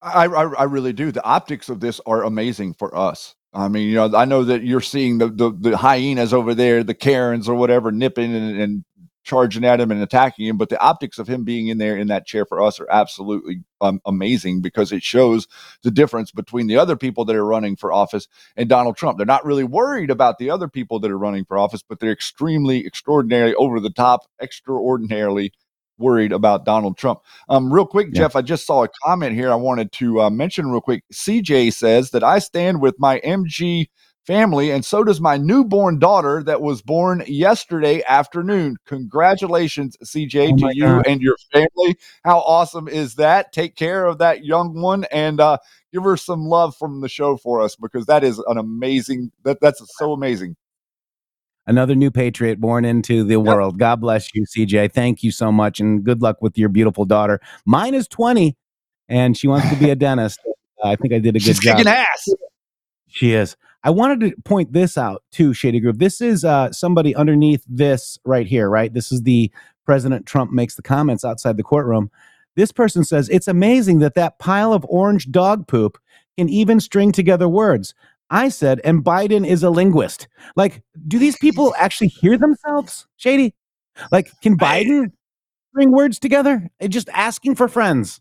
I, I I really do. The optics of this are amazing for us. I mean, you know, I know that you're seeing the the, the hyenas over there, the Karens or whatever, nipping and, and charging at him and attacking him. But the optics of him being in there in that chair for us are absolutely um, amazing because it shows the difference between the other people that are running for office and Donald Trump. They're not really worried about the other people that are running for office, but they're extremely, extraordinarily over the top, extraordinarily worried about Donald Trump. Um, real quick, Jeff, I just saw a comment here I wanted to uh, mention real quick. CJ says that I stand with my MG family, and so does my newborn daughter that was born yesterday afternoon. Congratulations, CJ, Oh to you God. and your family. How awesome is that? Take care of that young one and uh, give her some love from the show for us because that is an amazing. That that's so amazing. Another new patriot born into the world. God bless you, CJ. Thank you so much, and good luck with your beautiful daughter. Mine is 20, and she wants to be a [LAUGHS] dentist. I think I did a good She's job. kicking ass. She is. I wanted to point this out too, Shady Groove. This is uh, somebody underneath this right here, right? This is the President Trump makes the comments outside the courtroom. This person says, It's amazing that that pile of orange dog poop can even string together words. I said, and Biden is a linguist. Like, do these people actually hear themselves, Shady? Like, can Biden string words together? Just asking for friends.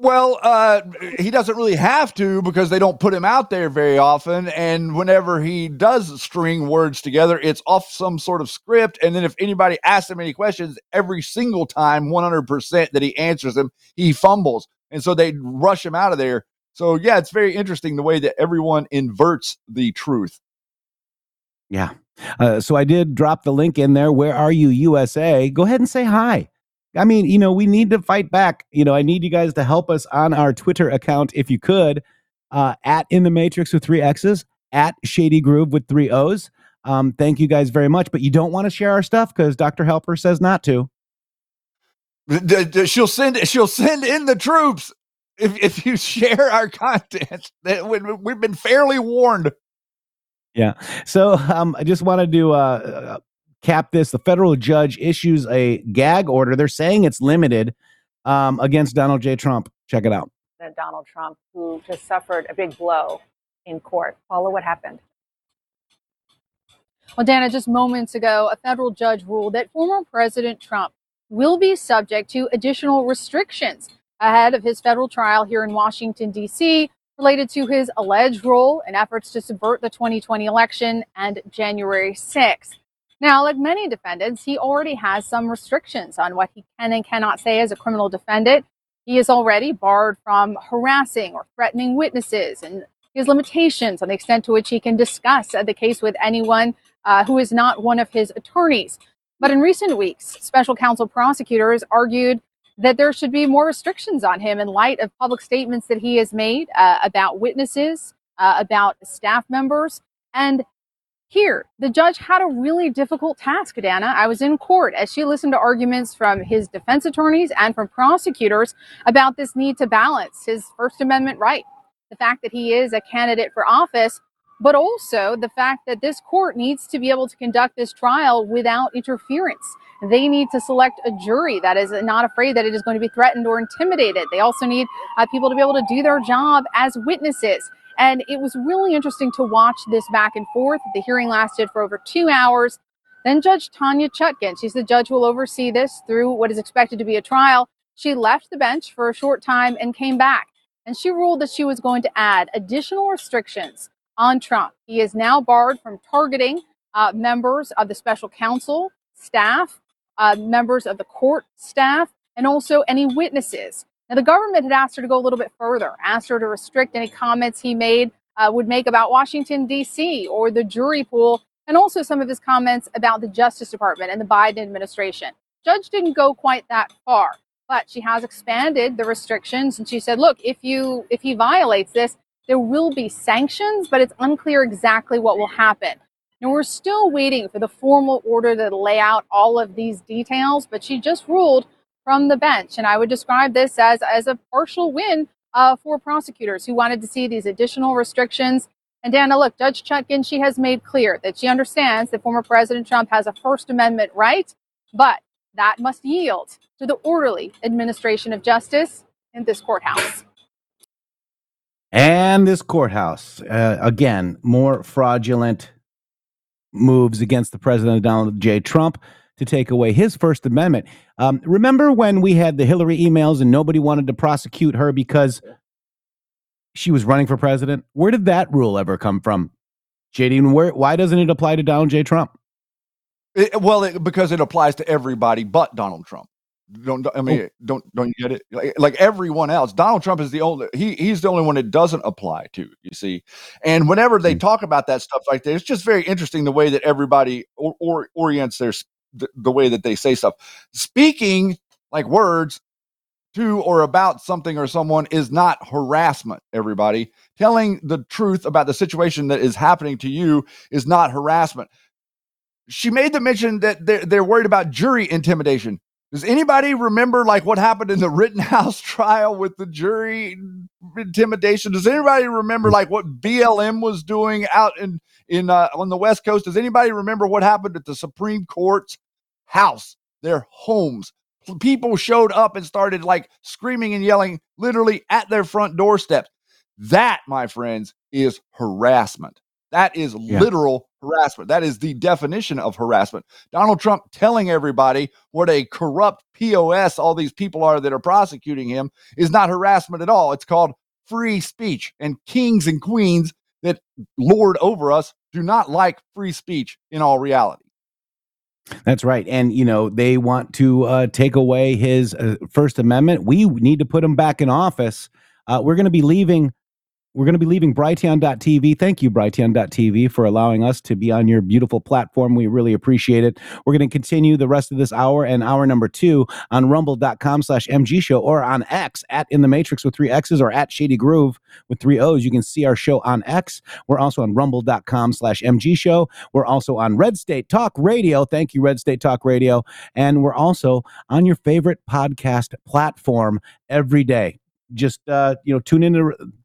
Well, uh, he doesn't really have to because they don't put him out there very often. And whenever he does string words together, it's off some sort of script. And then if anybody asks him any questions, every single time, 100% that he answers them, he fumbles. And so they rush him out of there. So yeah, it's very interesting the way that everyone inverts the truth. Yeah. Uh, so I did drop the link in there. Where are you, USA? Go ahead and say hi. I mean, you know, we need to fight back. You know, I need you guys to help us on our Twitter account if you could, uh, at In the Matrix with three X's, at Shady Groove with three O's. Um, thank you guys very much. But you don't want to share our stuff because Dr. Halper says not to. She'll send she'll send in the troops if if you [LAUGHS] share our content. That we- we've been fairly warned. Yeah. So um, I just wanted to uh, uh, cap this. The federal judge issues a gag order. They're saying it's limited um, against Donald J. Trump. Check it out. Donald Trump, who just suffered a big blow in court. Follow what happened. Well, Dana, just moments ago, a federal judge ruled that former President Trump will be subject to additional restrictions ahead of his federal trial here in Washington, D.C., related to his alleged role in efforts to subvert the 2020 election and January 6th. Now, like many defendants, he already has some restrictions on what he can and cannot say as a criminal defendant. He is already barred from harassing or threatening witnesses, and has limitations on the extent to which he can discuss the case with anyone uh, who is not one of his attorneys. But in recent weeks, special counsel prosecutors argued that there should be more restrictions on him in light of public statements that he has made uh, about witnesses, uh, about staff members. And here, the judge had a really difficult task, Dana. I was in court as she listened to arguments from his defense attorneys and from prosecutors about this need to balance his First Amendment right, the fact that he is a candidate for office, but also the fact that this court needs to be able to conduct this trial without interference. They need to select a jury that is not afraid that it is going to be threatened or intimidated. They also need uh, people to be able to do their job as witnesses. And it was really interesting to watch this back and forth. The hearing lasted for over two hours. Then Judge Tanya Chutkin, she's the judge who will oversee this through what is expected to be a trial. She left the bench for a short time and came back. And she ruled that she was going to add additional restrictions on Trump. He is now barred from targeting uh, members of the special counsel, staff, uh, members of the court staff, and also any witnesses. Now, the government had asked her to go a little bit further, asked her to restrict any comments he made uh, would make about Washington D.C. or the jury pool, and also some of his comments about the Justice Department and the Biden administration. Judge didn't go quite that far, but she has expanded the restrictions, and she said, "Look, if you if he violates this, there will be sanctions, but it's unclear exactly what will happen." Now, we're still waiting for the formal order to lay out all of these details, but she just ruled from the bench. And I would describe this as, as a partial win uh, for prosecutors who wanted to see these additional restrictions. And Dana, look, Judge Chutkin, she has made clear that she understands that former President Trump has a First Amendment right, but that must yield to the orderly administration of justice in this courthouse. And this courthouse, uh, again, more fraudulent moves against the president Donald J. Trump to take away his First Amendment. Um, remember when we had the Hillary emails and nobody wanted to prosecute her because she was running for president? Where did that rule ever come from? JD, where, why doesn't it apply to Donald J. Trump? It, well, it, because it applies to everybody but Donald Trump. Don't I mean oh. don't don't you get it? Like, like, everyone else, Donald Trump is the only he he's the only one it doesn't apply to. You see, and whenever they mm-hmm. talk about that stuff like that, it's just very interesting the way that everybody or, or orients their the, the way that they say stuff. Speaking like words to or about something or someone is not harassment. Everybody telling the truth about the situation that is happening to you is not harassment. She made the mention that they're, they're worried about jury intimidation. Does anybody remember like what happened in the Rittenhouse [LAUGHS] trial with the jury intimidation? Does anybody remember mm. like what BLM was doing out in in uh, on the West Coast? Does anybody remember what happened at the Supreme Court's house, their homes? People showed up and started like screaming and yelling literally at their front doorsteps. That, my friends, is harassment. That is yeah. literal harassment. That is the definition of harassment. Donald Trump telling everybody what a corrupt POS all these people are that are prosecuting him is not harassment at all. It's called free speech. And kings and queens that lord over us do not like free speech in all reality. That's right. And, you know, they want to uh, take away his uh, First Amendment. We need to put him back in office. Uh, we're going to be leaving we're going to be leaving Brighteon.tv. Thank you, Brighteon.tv, for allowing us to be on your beautiful platform. We really appreciate it. We're going to continue the rest of this hour and hour number two on rumble.com slash MG show or on X at In the Matrix with three X's or at Shady Groove with three O's. You can see our show on X. We're also on rumble.com slash MG show. We're also on Red State Talk Radio. Thank you, Red State Talk Radio. And we're also on your favorite podcast platform every day just uh, you know tune in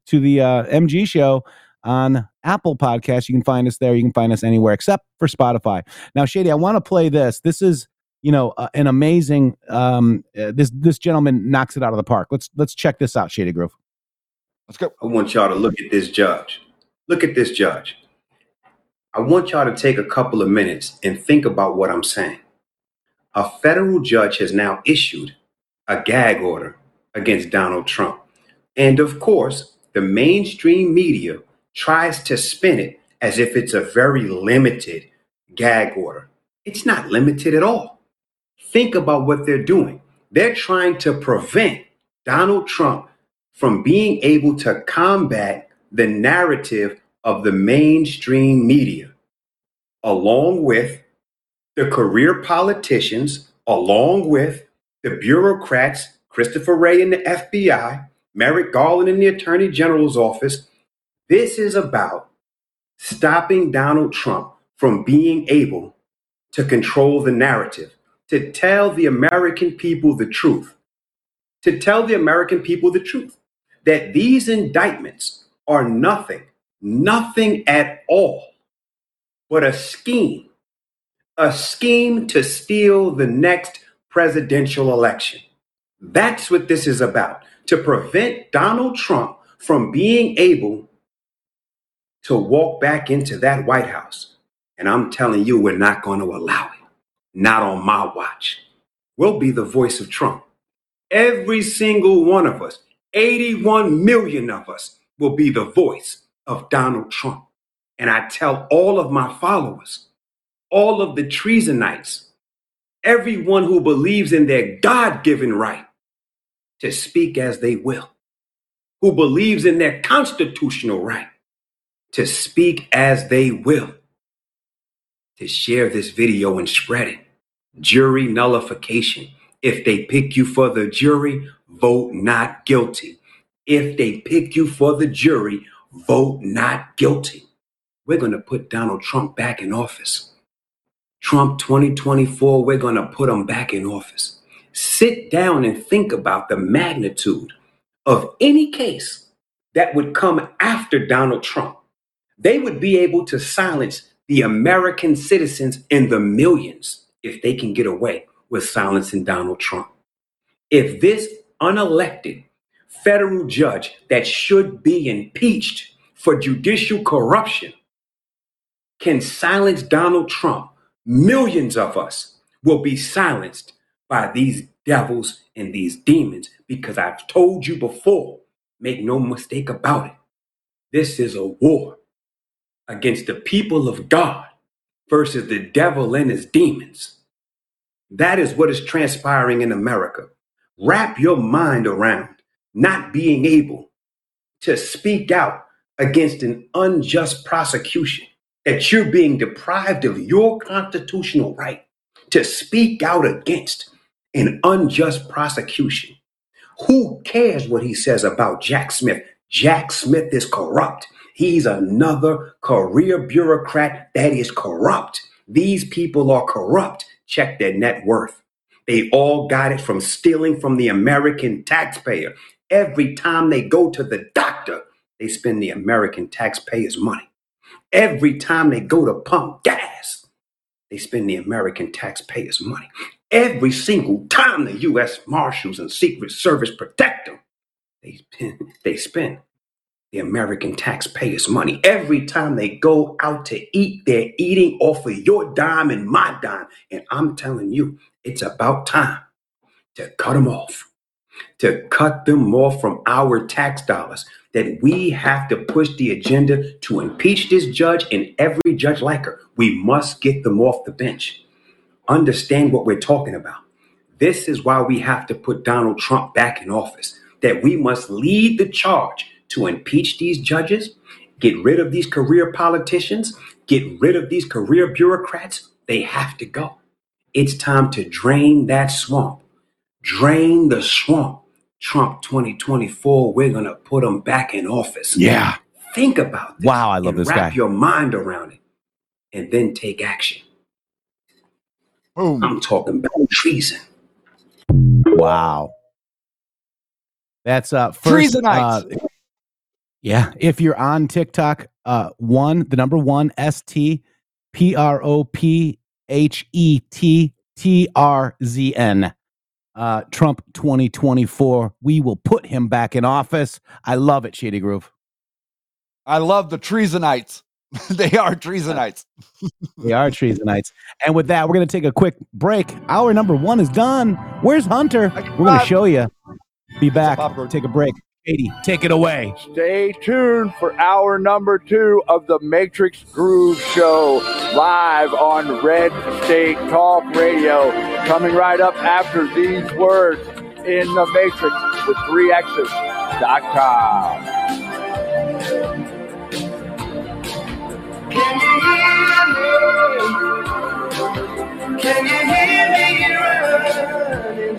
to the uh, MG show on Apple Podcasts. You can find us there. You can find us anywhere except for Spotify. Now, Shady, I want to play this. This is you know uh, an amazing. Um, uh, this this gentleman knocks it out of the park. Let's let's check this out, Shady Groove. Let's go. I want y'all to look at this judge. Look at this judge. I want y'all to take a couple of minutes and think about what I'm saying. A federal judge has now issued a gag order against Donald Trump. And of course, the mainstream media tries to spin it as if it's a very limited gag order. It's not limited at all. Think about what they're doing. They're trying to prevent Donald Trump from being able to combat the narrative of the mainstream media, along with the career politicians, along with the bureaucrats Christopher Wray in the FBI, Merrick Garland in the Attorney General's office. This is about stopping Donald Trump from being able to control the narrative, to tell the American people the truth, to tell the American people the truth that these indictments are nothing, nothing at all, but a scheme, a scheme to steal the next presidential election. That's what this is about to prevent Donald Trump from being able to walk back into that White House. And I'm telling you, we're not going to allow it. Not on my watch. We'll be the voice of Trump. Every single one of us, 81 million of us, will be the voice of Donald Trump. And I tell all of my followers, all of the treasonites, everyone who believes in their God given right to speak as they will, who believes in their constitutional right to speak as they will, to share this video and spread it. Jury nullification. If they pick you for the jury, vote not guilty. If they pick you for the jury, vote not guilty. We're going to put Donald Trump back in office. Trump 2024, we're going to put him back in office. Sit down and think about the magnitude of any case that would come after Donald Trump. They would be able to silence the American citizens in the millions if they can get away with silencing Donald Trump. If this unelected federal judge that should be impeached for judicial corruption can silence Donald Trump, millions of us will be silenced by these devils and these demons because I've told you before, make no mistake about it. This is a war against the people of God versus the devil and his demons. That is what is transpiring in America. Wrap your mind around not being able to speak out against an unjust prosecution, that you're being deprived of your constitutional right to speak out against an unjust prosecution. Who cares what he says about Jack Smith? Jack Smith is corrupt. He's another career bureaucrat that is corrupt. These people are corrupt. Check their net worth. They all got it from stealing from the American taxpayer. Every time they go to the doctor, they spend the American taxpayer's money. Every time they go to pump gas, they spend the American taxpayer's money. Every single time the U.S. Marshals and Secret Service protect them, they, [LAUGHS] they spend the American taxpayers' money. Every time they go out to eat, they're eating off of your dime and my dime. And I'm telling you, it's about time to cut them off, to cut them off from our tax dollars. That we have to push the agenda to impeach this judge and every judge like her. We must get them off the bench understand what we're talking about. This is why we have to put Donald Trump back in office, that we must lead the charge to impeach these judges, get rid of these career politicians, get rid of these career bureaucrats, they have to go. It's time to drain that swamp. Drain the swamp. Trump 2024, we're going to put him back in office. Yeah. Think about this. Wow, I love this wrap guy. your mind around it and then take action. I'm talking about treason. Wow. That's uh first uh, Yeah, if you're on TikTok, uh one, the number one S T P R O P H E T T R Z N. Uh Trump 2024. We will put him back in office. I love it, Shady Groove. I love the treasonites. [LAUGHS] they are treasonites. [LAUGHS] they are treasonites. And with that, we're going to take a quick break. Hour number one is done. Where's Hunter? We're going to show you. Be back. Take a break. Katie, take it away. Stay tuned for hour number two of the Matrix Groove Show live on Red State Talk Radio. Coming right up after these words in the Matrix with 3x's.com. Can you hear me? Can you hear me running?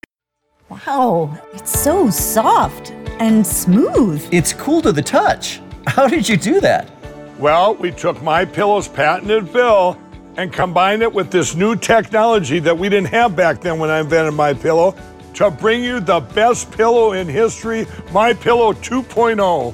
Wow, it's so soft and smooth. It's cool to the touch. How did you do that? Well, we took my pillow's patented fill and combined it with this new technology that we didn't have back then when I invented my pillow to bring you the best pillow in history, My Pillow 2.0.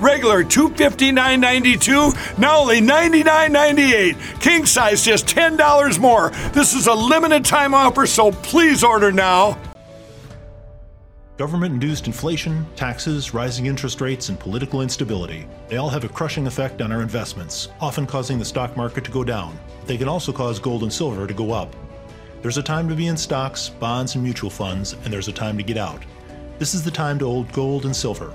regular $259.92, now only $99.98. King size just $10 more. This is a limited time offer, so please order now. Government induced inflation, taxes, rising interest rates, and political instability. They all have a crushing effect on our investments, often causing the stock market to go down. They can also cause gold and silver to go up. There's a time to be in stocks, bonds, and mutual funds, and there's a time to get out. This is the time to hold gold and silver.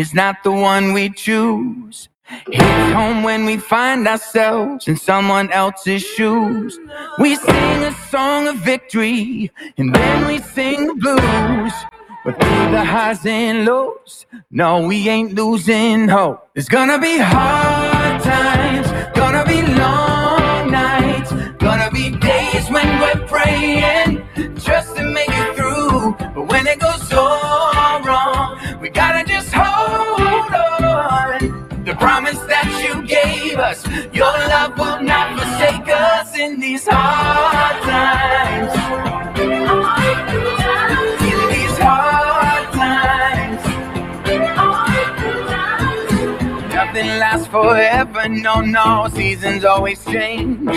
Is not the one we choose. It's home when we find ourselves in someone else's shoes. We sing a song of victory and then we sing the blues. But through the highs and lows, no, we ain't losing hope. There's gonna be hard times, gonna be long nights, gonna be days when we're praying just to make it through. But when it goes all wrong, we gotta just us, your love will not forsake us in these hard times. Forever, no, no. Seasons always change.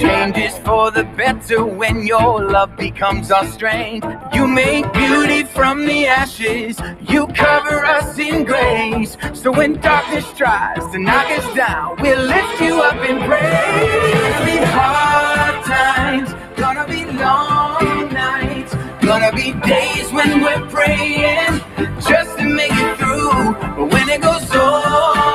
Changes for the better when your love becomes our strength. You make beauty from the ashes. You cover us in grace. So when darkness tries to knock us down, we'll lift you up in praise. Be hard times, gonna be long nights, gonna be days when we're praying just to make it through. But when it goes wrong,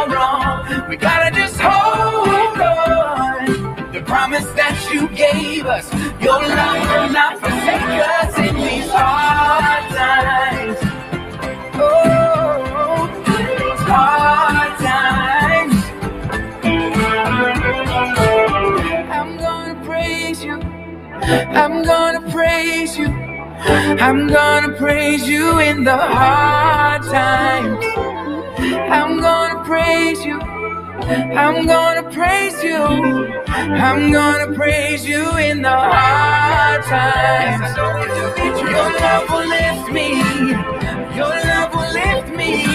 we gotta just hold on. The promise that you gave us, your love will not forsake us in these hard times. Oh, hard times. I'm gonna praise you. I'm gonna praise you. I'm gonna praise you in the hard times. I'm gonna praise you. I'm gonna praise you. I'm gonna praise you in the hard times. Your love will lift me. Your love will lift me.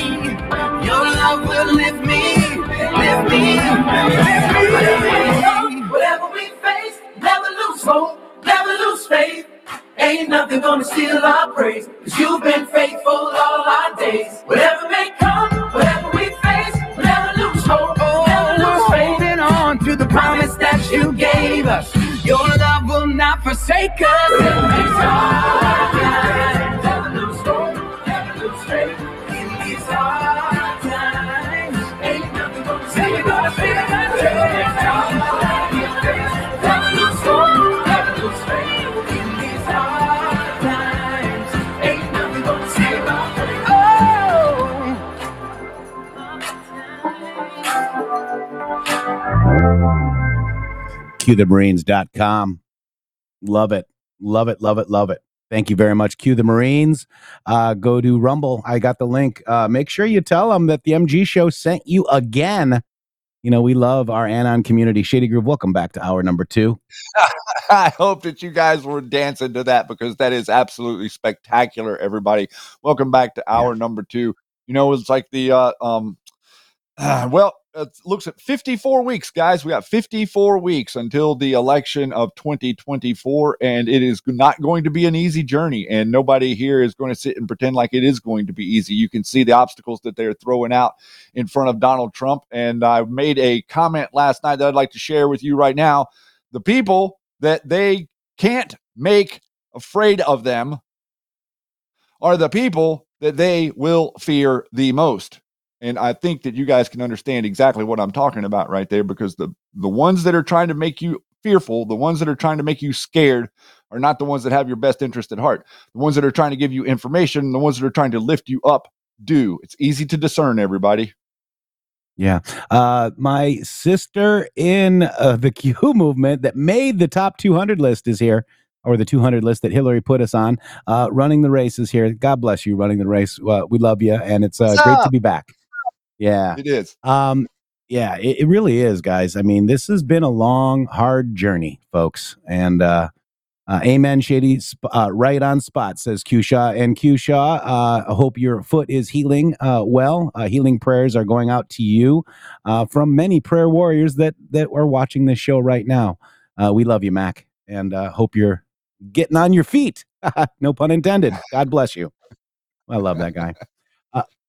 Your love will lift me. Lift me. Lift me. Whatever we face, never lose hope, never lose faith. Ain't nothing gonna steal our praise, cause you've been faithful all our days. Whatever may come, whatever we face, never lose hope, promise that you gave us. Your love will not forsake us. these hard times. Never QTheMarines.com. Love it. Love it. Love it. Love it. Thank you very much. Q the Marines. Uh, go to Rumble. I got the link. Uh, make sure you tell them that the MG show sent you again. You know, we love our Anon community. Shady Groove, welcome back to hour number two. [LAUGHS] I hope that you guys were dancing to that because that is absolutely spectacular, everybody. Welcome back to hour number two. You know, it's like the uh um [SIGHS] well, looks at 54 weeks, guys. We got 54 weeks until the election of 2024, and it is not going to be an easy journey. And nobody here is going to sit and pretend like it is going to be easy. You can see the obstacles that they're throwing out in front of Donald Trump. And I made a comment last night that I'd like to share with you right now. The people that they can't make afraid of them are the people that they will fear the most. And I think that you guys can understand exactly what I'm talking about right there because the the ones that are trying to make you fearful, the ones that are trying to make you scared are not the ones that have your best interest at heart. The ones that are trying to give you information, the ones that are trying to lift you up do. It's easy to discern everybody. Yeah. Uh, my sister in uh, the Q movement that made the top 200 list is here, or the 200 list that Hillary put us on. Uh, running the race is here. God bless you, running the race. Uh, we love you, and it's uh, What's great to be back. Yeah. It is. Um, yeah, it, it really is, guys. I mean, this has been a long, hard journey, folks. And uh, uh, amen, Shady. Sp- uh, right on spot, says Q Shaw. And Q Shaw, uh, I hope your foot is healing uh, well. Uh, healing prayers are going out to you uh, from many prayer warriors that, that are watching this show right now. Uh, we love you, Mac, and uh, hope you're getting on your feet. [LAUGHS] no pun intended. God bless you. I love that guy. [LAUGHS]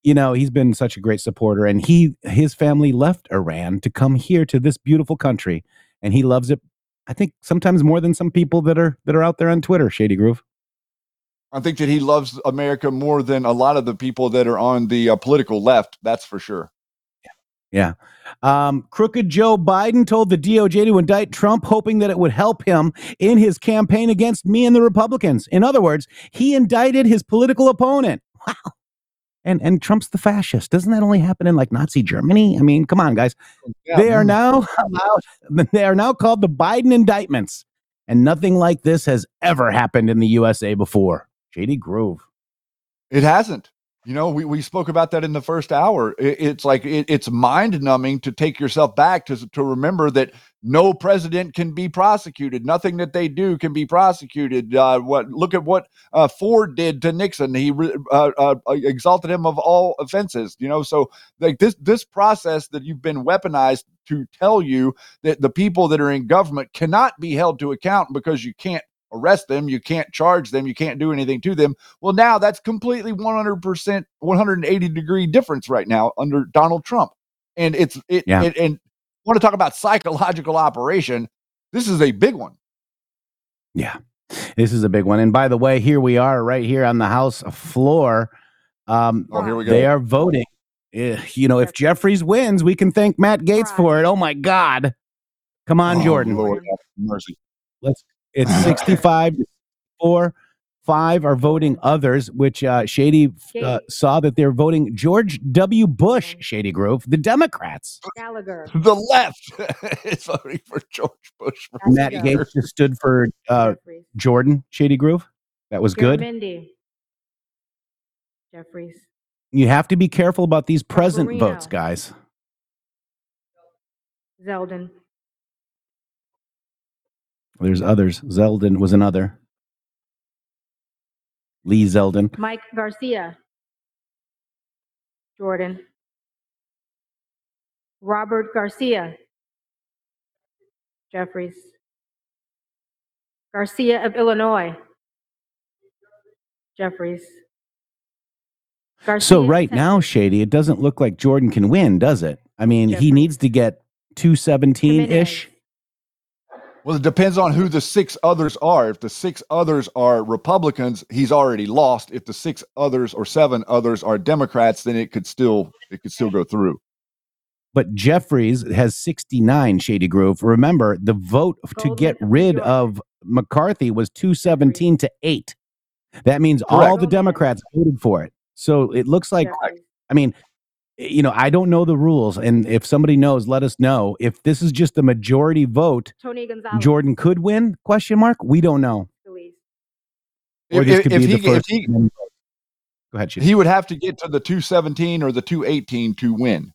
You know, he's been such a great supporter, and he his family left Iran to come here to this beautiful country, and he loves it. I think sometimes more than some people that are that are out there on Twitter. Shady Groove. I think that he loves America more than a lot of the people that are on the uh, political left. That's for sure. Yeah. Um, Crooked Joe Biden told the DOJ to indict Trump, hoping that it would help him in his campaign against me and the Republicans. In other words, he indicted his political opponent. Wow. And and Trump's the fascist. Doesn't that only happen in like Nazi Germany? I mean, come on, guys. Oh, yeah, they are now [LAUGHS] allowed, [LAUGHS] they are now called the Biden indictments. And nothing like this has ever happened in the USA before. Shady Groove. It hasn't. You know, we, we spoke about that in the first hour. It, it's like it, it's mind numbing to take yourself back to to remember that no president can be prosecuted. Nothing that they do can be prosecuted. Uh, what look at what uh, Ford did to Nixon. He re, uh, uh, exalted him of all offenses. You know, so like this this process that you've been weaponized to tell you that the people that are in government cannot be held to account because you can't arrest them, you can't charge them, you can't do anything to them. Well, now that's completely 100%, 180 degree difference right now under Donald Trump. And it's, it, Yeah. it and want to talk about psychological operation. This is a big one. Yeah, this is a big one. And by the way, here we are right here on the House floor. Um, Oh, here we go. They are voting. Eh, You know, if Jeffries wins, we can thank Matt Gaetz for it. Oh my God! Come on, Oh, Jordan. Lord mercy. Let's. It's sixty-five to four. Five are voting others, which uh, Shady uh, saw that they're voting George W. Bush. Shady Groove, the Democrats. Gallagher. The left [LAUGHS] is voting for George Bush. for Matt. Gaetz just stood for uh, Jordan Shady Groove. That was good. Mindy. Jeffries. You have to be careful about these present Marino. votes, guys. Zeldin. There's others. Zeldin was another. Lee Zeldin. Mike Garcia. Jordan. Robert Garcia. Jeffries. Garcia of Illinois. Jeffries. Garcia So right now, Shady, it doesn't look like Jordan can win, does it? I mean, he needs to get 217 ish. Well, it depends on who the six others are. If the six others are Republicans, he's already lost. If the six others or seven others are Democrats, then it could still it could still go through. But Jeffries has 69 Shady Groove. Remember, the vote to get rid of McCarthy was 217 to 8. That means all the Democrats voted for it. So it looks like, I mean, you know, I don't know the rules. And if somebody knows, let us know. If this is just a majority vote, Tony Gonzalez. Jordan could win? Question mark. We don't know. Or If, this if, could if be he, the if first. he Go ahead, Shady. he would have to get to the 217 or the 218 to win.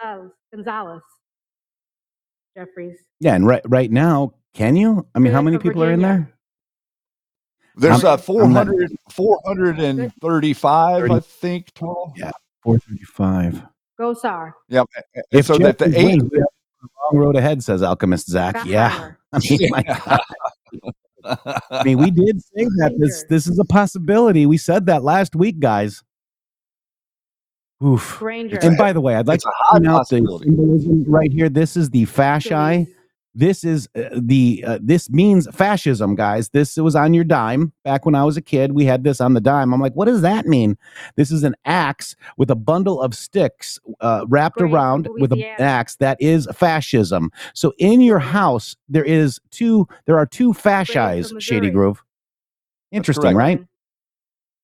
Gonzalez. Gonzalez. Jeffries. Yeah, and right right now, can you? I mean, how many for people are in Virginia. there? There's I'm- uh, 400, I'm 435, I think, total. Yeah, 435. Gosar. Yep. a- a- If so that the eight, wins, we have a long road ahead, says Alchemist Zach. Yeah. [LAUGHS] I mean, my God. I mean, we did say that this this is a possibility. We said that last week, guys. Oof. Granger. And by the way, I'd like It's to high point out the symbolism right here. This is the fasci. This is uh, the uh, this means fascism, guys. This was on your dime back when I was a kid. We had this on the dime. I'm like, what does that mean? This is an axe with a bundle of sticks uh, wrapped Great, from around with an axe. That is fascism. So in your house, there is two. There are two fascis. Shady Missouri. Grove. Interesting, right?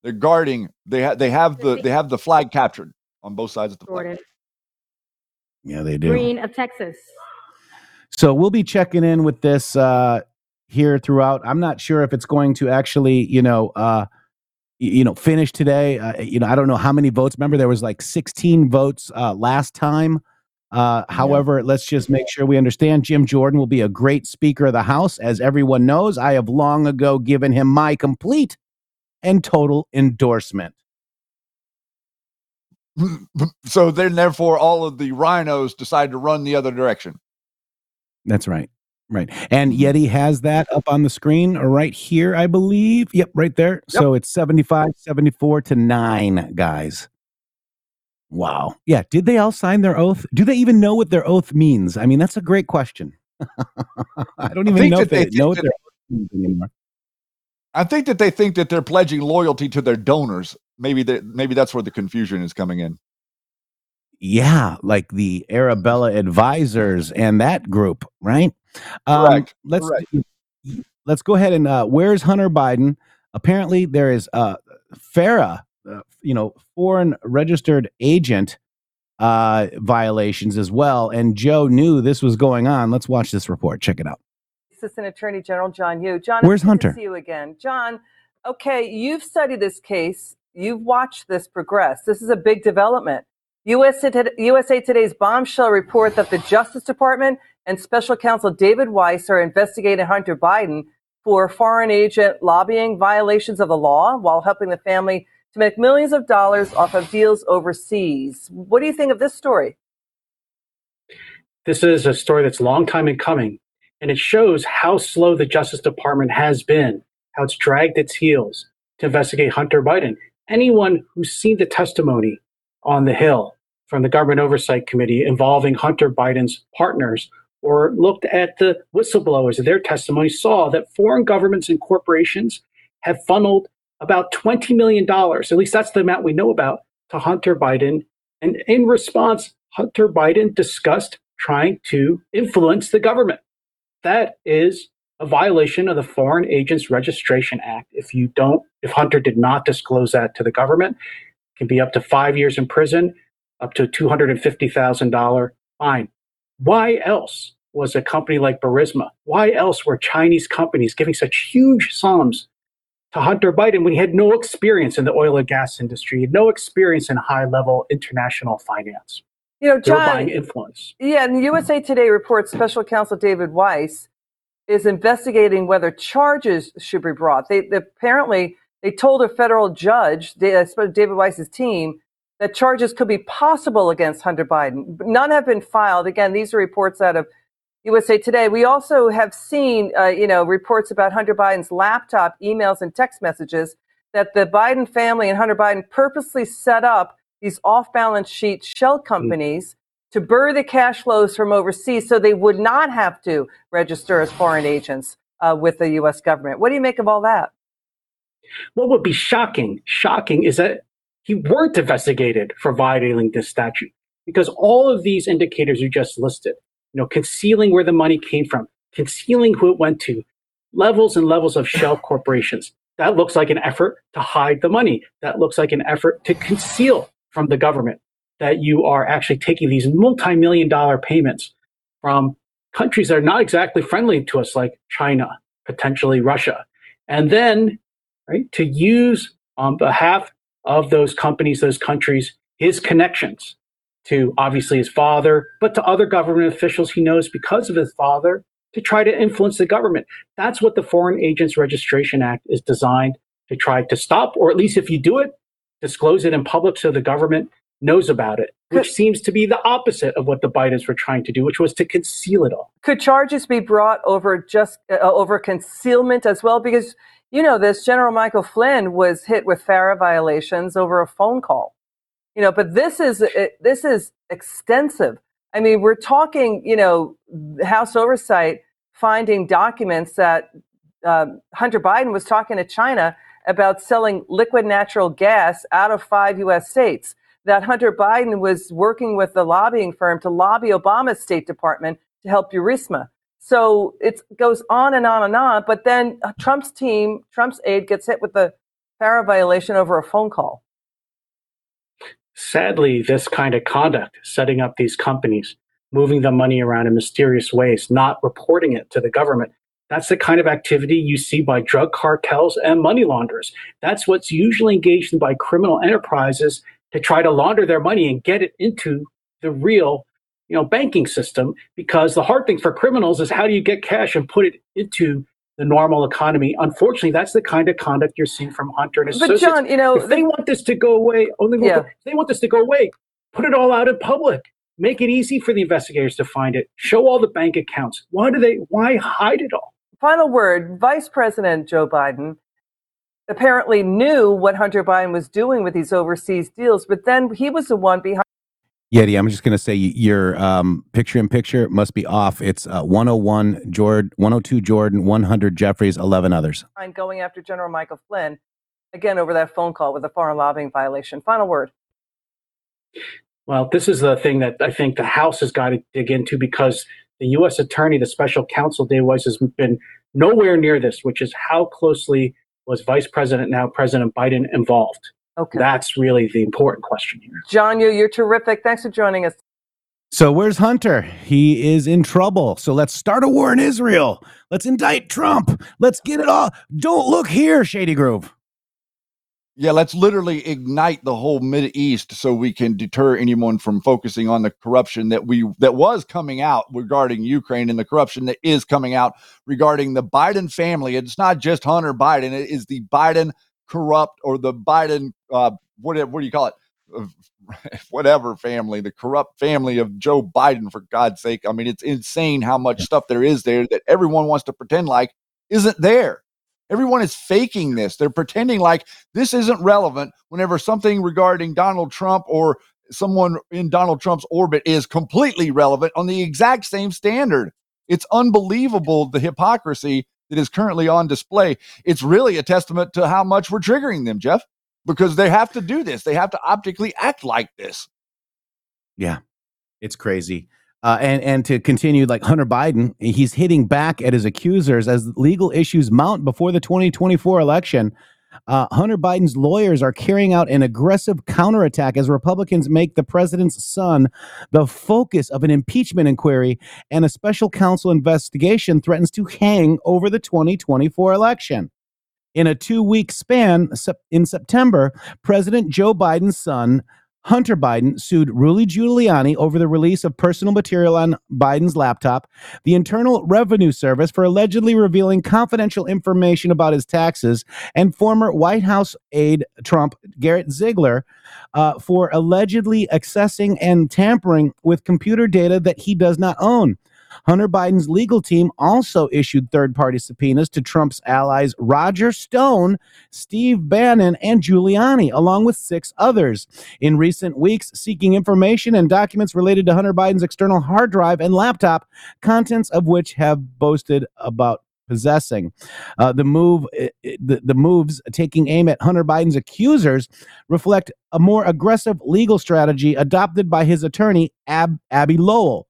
they're guarding. They have they have the they have the flag captured on both sides of the flag. Jordan. Yeah, they do. Green of Texas. So we'll be checking in with this uh, here throughout. I'm not sure if it's going to actually, you know, uh, you know, finish today. Uh, you know, I don't know how many votes. Remember, there was like 16 votes uh, last time. Uh, however, let's just make sure we understand. Jim Jordan will be a great Speaker of the House, as everyone knows. I have long ago given him my complete and total endorsement. so then, therefore, all of the rhinos decide to run the other direction. That's right. Right. And Yeti has that up on the screen right here, I believe. Yep, right there. So it's 75, 74 to 9, guys. Wow. Yeah. Did they all sign their oath? Do they even know what their oath means? I mean, that's a great question. [LAUGHS] I don't even think know if they, they know what their oath means anymore. I think that they think that they're pledging loyalty to their donors. Maybe that maybe that's where the confusion is coming in. Yeah, like the Arabella advisors and that group, right? Um, Correct, let's correct. let's go ahead and uh, where's Hunter Biden? Apparently, there is uh, FARA, uh, you know, foreign registered agent uh, violations as well. And Joe knew this was going on. Let's watch this report. Check it out. Assistant Attorney General John Yoo. John, Where's it's good to Hunter? See you again, John. Okay, you've studied this case. You've watched this progress. This is a big development. USA, Today's bombshell report that the Justice Department and Special Counsel David Weiss are investigating Hunter Biden for foreign agent lobbying violations of the law while helping the family to make millions of dollars off of deals overseas. What do you think of this story? This is a story that's a long time in coming, and it shows how slow the Justice Department has been, how it's dragged its heels to investigate Hunter Biden. Anyone who's seen the testimony on the Hill from the Government Oversight Committee involving Hunter Biden's partners or looked at the whistleblowers of their testimony saw that foreign governments and corporations have funneled about $20 million, at least that's the amount we know about, to Hunter Biden. And in response, Hunter Biden discussed trying to influence the government. That is a violation of the Foreign Agents Registration Act. If you don't, if Hunter did not disclose that to the government, it can be up to five years in prison, up to $250,000 fine. Why else was a company like Burisma? Why else were Chinese companies giving such huge sums to Hunter Biden when he had no experience in the oil and gas industry, no experience in high level international finance? You know, John, buying influence. Yeah, and USA Today reports Special Counsel David Weiss is investigating whether charges should be brought. They, they apparently they told a federal judge, David Weiss's team, that charges could be possible against Hunter Biden. But None have been filed. Again, these are reports out of USA Today. We also have seen, uh, you know, reports about Hunter Biden's laptop, emails, and text messages that the Biden family and Hunter Biden purposely set up these off-balance sheet shell companies to burr the cash flows from overseas, so they would not have to register as foreign agents uh, with the U.S. government. What do you make of all that? What would be shocking, shocking is that he weren't investigated for violating this statute because all of these indicators you just listed, you know, concealing where the money came from, concealing who it went to, levels and levels of shell [LAUGHS] corporations. That looks like an effort to hide the money. That looks like an effort to conceal from the government that you are actually taking these multi-million dollar payments from countries that are not exactly friendly to us, like China, potentially Russia. And then, right, to use on behalf of those companies, those countries, his connections to obviously his father, but to other government officials he knows because of his father to try to influence the government. That's what the Foreign Agents Registration Act is designed to try to stop, or at least if you do it, disclose it in public so the government knows about it, which seems to be the opposite of what the Bidens were trying to do, which was to conceal it all. Could charges be brought over just uh, over concealment as well? Because you know this General Michael Flynn was hit with FARA violations over a phone call. You know, but this is it, this is extensive. I mean, we're talking, you know, House oversight finding documents that um, Hunter Biden was talking to China about selling liquid natural gas out of five U.S. states. That Hunter Biden was working with the lobbying firm to lobby Obama's State Department to help Burisma. So it goes on and on and on. But then uh, Trump's team, Trump's aide, gets hit with the FARA violation over a phone call. Sadly, this kind of conduct, setting up these companies, moving the money around in mysterious ways, not reporting it to the government, that's the kind of activity you see by drug cartels and money launderers. That's what's usually engaged in by criminal enterprises to try to launder their money and get it into the real you know banking system because the hard thing for criminals is how do you get cash and put it into the normal economy unfortunately that's the kind of conduct you're seeing from hunter and associates. But John, you know, if they want this to go away only Yeah. they want this to go away put it all out in public make it easy for the investigators to find it show all the bank accounts why do they why hide it all Final word Vice President Joe Biden apparently knew what Hunter Biden was doing with these overseas deals, but then he was the one behind. Yeti, I'm just going to say your um, picture in picture must be off. It's uh, 101 Jordan, 102 Jordan, 100 Jeffries, 11 others. I'm going after General Michael Flynn, again over that phone call with a foreign lobbying violation. Final word. Well, this is the thing that I think the House has got to dig into because the U.S. Attorney, the special counsel, Dave Weiss, has been nowhere near this, which is how closely was Vice President, now President Biden, involved? Okay. That's really the important question here. John, you, you're terrific. Thanks for joining us. So where's Hunter? He is in trouble. So let's start a war in Israel. Let's indict Trump. Let's get it all. Don't look here, Shady Groove. Yeah, let's literally ignite the whole Mid East so we can deter anyone from focusing on the corruption that we that was coming out regarding Ukraine and the corruption that is coming out regarding the Biden family. It's not just Hunter Biden; it is the Biden corrupt or the Biden uh, whatever what do you call it? [LAUGHS] Whatever family, the corrupt family of Joe Biden. For God's sake, I mean, it's insane how much stuff there is there that everyone wants to pretend like isn't there. Everyone is faking this. They're pretending like this isn't relevant whenever something regarding Donald Trump or someone in Donald Trump's orbit is completely relevant on the exact same standard. It's unbelievable the hypocrisy that is currently on display. It's really a testament to how much we're triggering them, Jeff, because they have to do this. They have to optically act like this. Yeah, it's crazy. Uh, and and to continue, like Hunter Biden, he's hitting back at his accusers as legal issues mount before the 2024 election. Uh, Hunter Biden's lawyers are carrying out an aggressive counterattack as Republicans make the president's son the focus of an impeachment inquiry, and a special counsel investigation threatens to hang over the 2024 election. In a two week span in September, President Joe Biden's son, Hunter Biden, sued Rudy Giuliani over the release of personal material on Biden's laptop, the Internal Revenue Service for allegedly revealing confidential information about his taxes, and former White House aide Trump, Garrett Ziegler, uh, for allegedly accessing and tampering with computer data that he does not own. Hunter Biden's legal team also issued third party subpoenas to Trump's allies Roger Stone, Steve Bannon, and Giuliani, along with six others. In recent weeks, seeking information and documents related to Hunter Biden's external hard drive and laptop, contents of which have boasted about possessing. Uh, the move, i- i- the, the moves taking aim at Hunter Biden's accusers reflect a more aggressive legal strategy adopted by his attorney Ab, Abbe Lowell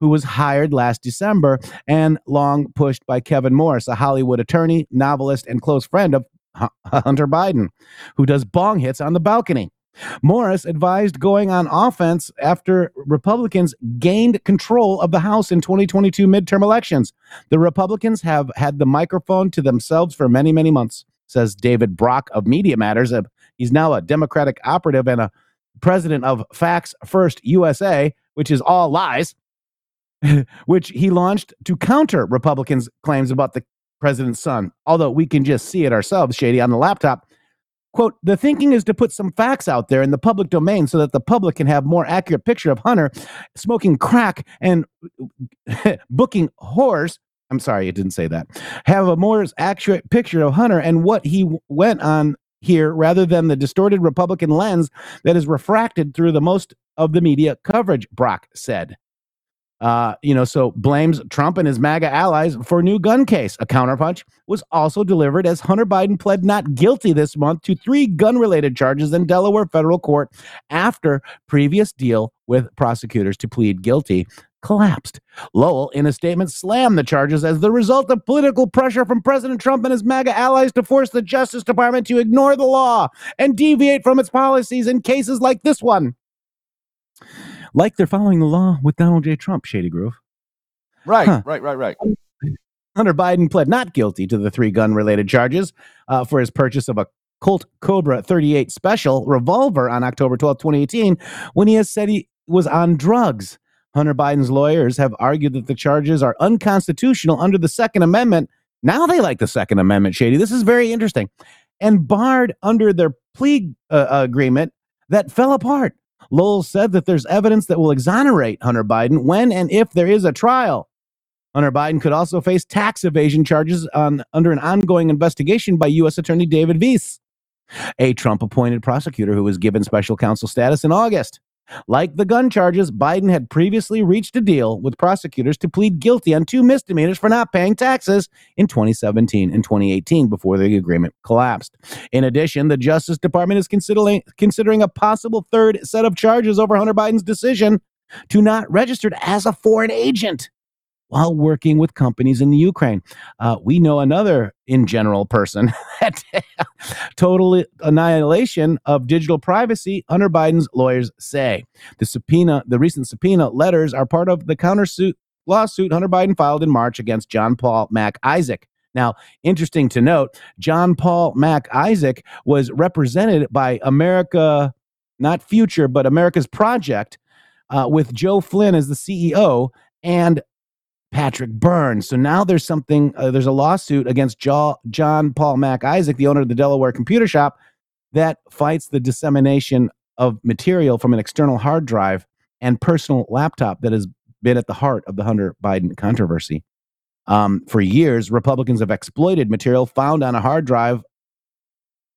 who was hired last December and long pushed by Kevin Morris, a Hollywood attorney, novelist, and close friend of Hu- [LAUGHS] Hunter Biden, who does bong hits on the balcony. Morris advised going on offense after Republicans gained control of the House in 2022 midterm elections. The Republicans have had the microphone to themselves for many, many months, says David Brock of Media Matters. Uh, He's now a Democratic operative and a president of Facts First USA, which is all lies [LAUGHS] which he launched to counter Republicans' claims about the president's son. Although we can just see it ourselves, Shady, on the laptop. Quote, the thinking is to put some facts out there in the public domain so that the public can have more accurate picture of Hunter smoking crack and [LAUGHS] booking whores. I'm sorry, it didn't say that. Have a more accurate picture of Hunter and what he went on here rather than the distorted Republican lens that is refracted through the most of the media coverage, Brock said. Uh, you know, so blames Trump and his MAGA allies for new gun case. A counterpunch was also delivered as Hunter Biden pled not guilty this month to three gun related charges in Delaware federal court after previous deal with prosecutors to plead guilty collapsed. Lowell, in a statement, slammed the charges as the result of political pressure from President Trump and his MAGA allies to force the Justice Department to ignore the law and deviate from its policies in cases like this one. Like they're following the law with Donald J. Trump, Shady Groove. Right, Huh. right, right, right. Hunter Biden pled not guilty to the three gun related charges uh, for his purchase of a Colt Cobra 38 special revolver on October 12, 2018, when he has said he was on drugs. Hunter Biden's lawyers have argued that the charges are unconstitutional under the Second Amendment. Now they like the Second Amendment, Shady. This is very interesting. And barred under their plea uh, agreement that fell apart. Lowell said that there's evidence that will exonerate Hunter Biden when and if there is a trial. Hunter Biden could also face tax evasion charges on, under an ongoing investigation by U.S. Attorney David Weiss, a Trump appointed prosecutor who was given special counsel status in August. Like the gun charges, Biden had previously reached a deal with prosecutors to plead guilty on two misdemeanors for not paying taxes in 2017 and 2018 before the agreement collapsed. In addition, the Justice Department is considering considering a possible third set of charges over Hunter Biden's decision to not register as a foreign agent while working with companies in the Ukraine. Uh, we know another in general person [LAUGHS] that total annihilation of digital privacy, Hunter Biden's lawyers say. The subpoena, the recent subpoena letters are part of the countersuit lawsuit Hunter Biden filed in March against John Paul Mac Isaac. Now, interesting to note, John Paul Mac Isaac was represented by America, not Future, but America's Project, uh, with Joe Flynn as the CEO and Patrick Burns. So now there's something, uh, there's a lawsuit against jo- John Paul Mac Isaac, the owner of the Delaware Computer Shop, that fights the dissemination of material from an external hard drive and personal laptop that has been at the heart of the Hunter Biden controversy. Um, for years, Republicans have exploited material found on a hard drive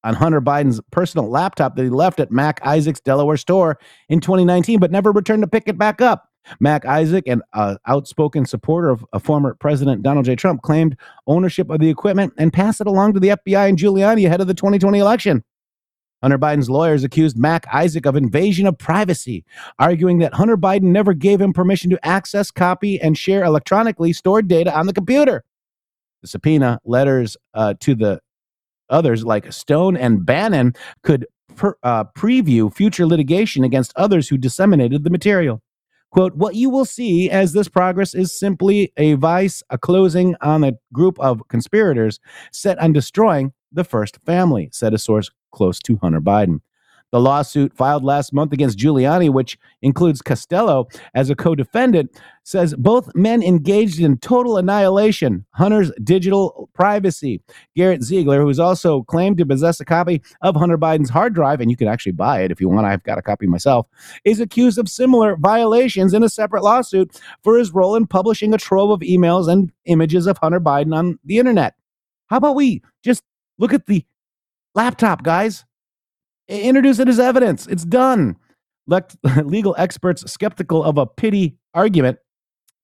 on Hunter Biden's personal laptop that he left at Mac Isaac's Delaware store in 2019, but never returned to pick it back up. Mac Isaac, an uh, outspoken supporter of former President Donald J. Trump, claimed ownership of the equipment and passed it along to the FBI and Giuliani ahead of the 2020 election. Hunter Biden's lawyers accused Mac Isaac of invasion of privacy, arguing that Hunter Biden never gave him permission to access, copy, and share electronically stored data on the computer. The subpoena letters uh, to the others, like Stone and Bannon, could per, uh, preview future litigation against others who disseminated the material. Quote, what you will see as this progress is simply a vice, a closing on a group of conspirators set on destroying the first family, said a source close to Hunter Biden. The lawsuit filed last month against Giuliani, which includes Costello as a co defendant, says both men engaged in total annihilation, Hunter's digital privacy. Garrett Ziegler, who is also claimed to possess a copy of Hunter Biden's hard drive, and you can actually buy it if you want, I've got a copy myself, is accused of similar violations in a separate lawsuit for his role in publishing a trove of emails and images of Hunter Biden on the internet. How about we just look at the laptop, guys? Introduce it as evidence. It's done. [LAUGHS] Legal experts skeptical of a pity argument.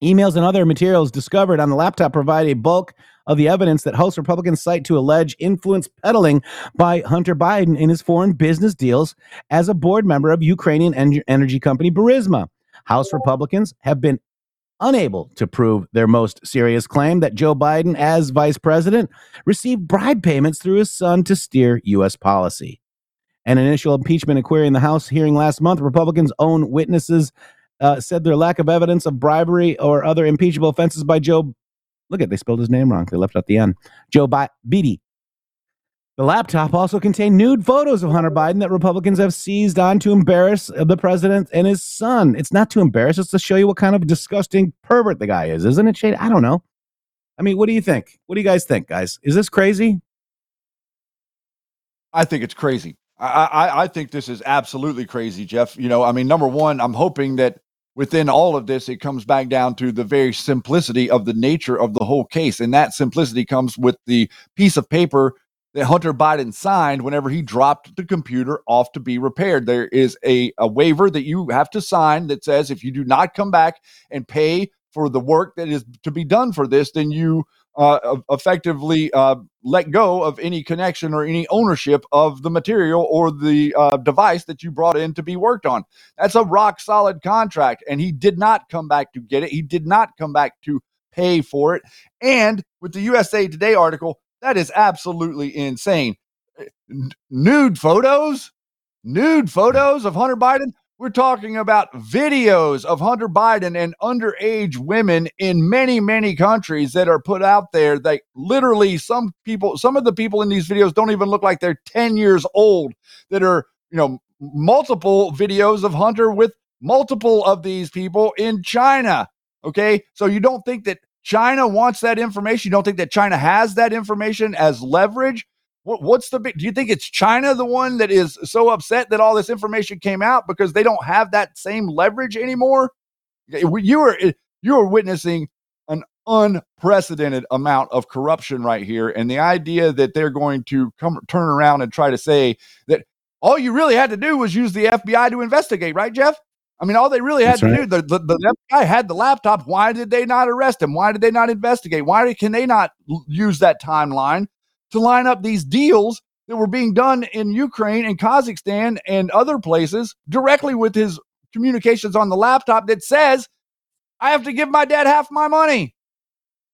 Emails and other materials discovered on the laptop provide a bulk of the evidence that House Republicans cite to allege influence peddling by Hunter Biden in his foreign business deals as a board member of Ukrainian en- energy company Burisma. House Republicans have been unable to prove their most serious claim that Joe Biden, as vice president, received bribe payments through his son to steer U.S. policy an initial impeachment inquiry in the House hearing last month, Republicans' own witnesses uh, said their lack of evidence of bribery or other impeachable offenses by Joe. Look at they spelled his name wrong. They left out the N. Joe Bi- Beatty. The laptop also contained nude photos of Hunter Biden that Republicans have seized on to embarrass the president and his son. It's not to embarrass; it's to show you what kind of disgusting pervert the guy is, isn't it, Shade? I don't know. I mean, what do you think? What do you guys think, guys? Is this crazy? I think it's crazy. I, I, think this is absolutely crazy, Jeff. You know, I mean, number one, I'm hoping that within all of this, it comes back down to the very simplicity of the nature of the whole case. And that simplicity comes with the piece of paper that Hunter Biden signed whenever he dropped the computer off to be repaired. There is a, a waiver that you have to sign that says if you do not come back and pay for the work that is to be done for this, then you uh, effectively uh, let go of any connection or any ownership of the material or the uh, device that you brought in to be worked on. That's a rock solid contract. And he did not come back to get it. He did not come back to pay for it. And with the USA Today article, that is absolutely insane. N- nude photos, nude photos of Hunter Biden. We're talking about videos of Hunter Biden and underage women in many, many countries that are put out there. They literally, some people, some of the people in these videos don't even look like they're 10 years old, that are, you know, multiple videos of Hunter with multiple of these people in China. Okay. So you don't think that China wants that information? You don't think that China has that information as leverage? What, what's the big? Do you think it's China the one that is so upset that all this information came out because they don't have that same leverage anymore? You are eh, you are witnessing an unprecedented amount of corruption right here, and the idea that they're going to come turn around and try to say that all you really had to do was use the FBI to investigate, right, Jeff? I mean, all they really had That's to right. do, the, the, the FBI had the laptop. Why did they not arrest him? Why did they not investigate? Why can they not use that timeline to line up these deals that were being done in Ukraine and Kazakhstan and other places directly with his communications on the laptop that says, I have to give my dad half my money.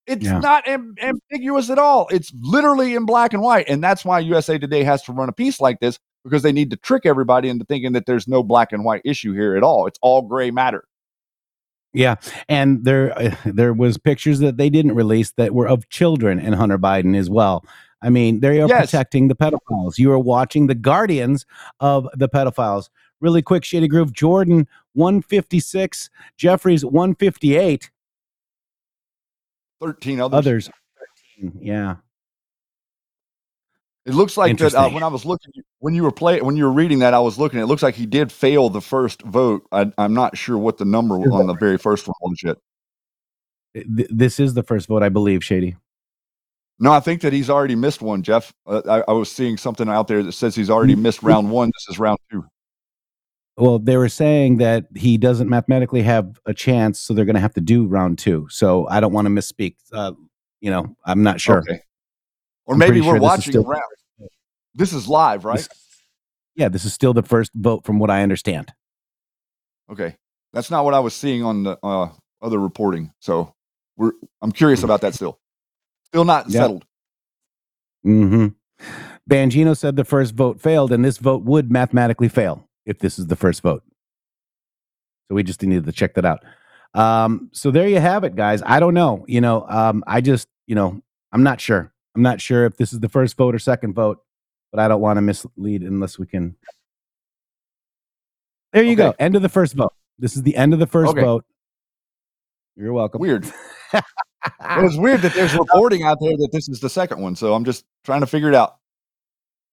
It's yeah. not am- ambiguous at all. It's literally in black and white. And that's why USA Today has to run a piece like this because they need to trick everybody into thinking that there's no black and white issue here at all. It's all gray matter. Yeah, and there uh, [LAUGHS] there was pictures that they didn't release that were of children and Hunter Biden as well. I mean, they are yes. protecting the pedophiles. You are watching the guardians of the pedophiles. Really quick, Shady Groove. Jordan 156, Jeffries 158. 13 others. Others. 13, yeah. It looks like that uh, when I was looking when you were playing when you were reading that I was looking. It looks like he did fail the first vote. I, am not sure what the number was on the very first one yet. This is the first vote, I believe, Shady. No, I think that he's already missed one, Jeff. Uh, I, I, was seeing something out there that says he's already missed round one. This is round two. Well, they were saying that he doesn't mathematically have a chance, so they're going to have to do round two. So I don't want to misspeak. Uh, you know, I'm not sure. Okay. Or I'm maybe we're sure watching still- round. This is live, right? This, yeah, this is still the first vote, from what I understand. Okay, that's not what I was seeing on the uh, other reporting. So we're I'm curious about that still. Still not yep. settled. Mm-hmm. Bongino said the first vote failed, and this vote would mathematically fail if this is the first vote. So we just needed to check that out. Um, so there you have it, guys. I don't know. You know, um, I just, you know, I'm not sure. I'm not sure if this is the first vote or second vote, but I don't want to mislead unless we can. There you okay. go. End of the first vote. This is the end of the first okay. vote. You're welcome. Weird. [LAUGHS] it was weird that there's [LAUGHS] reporting out there that this is the second one. So I'm just trying to figure it out.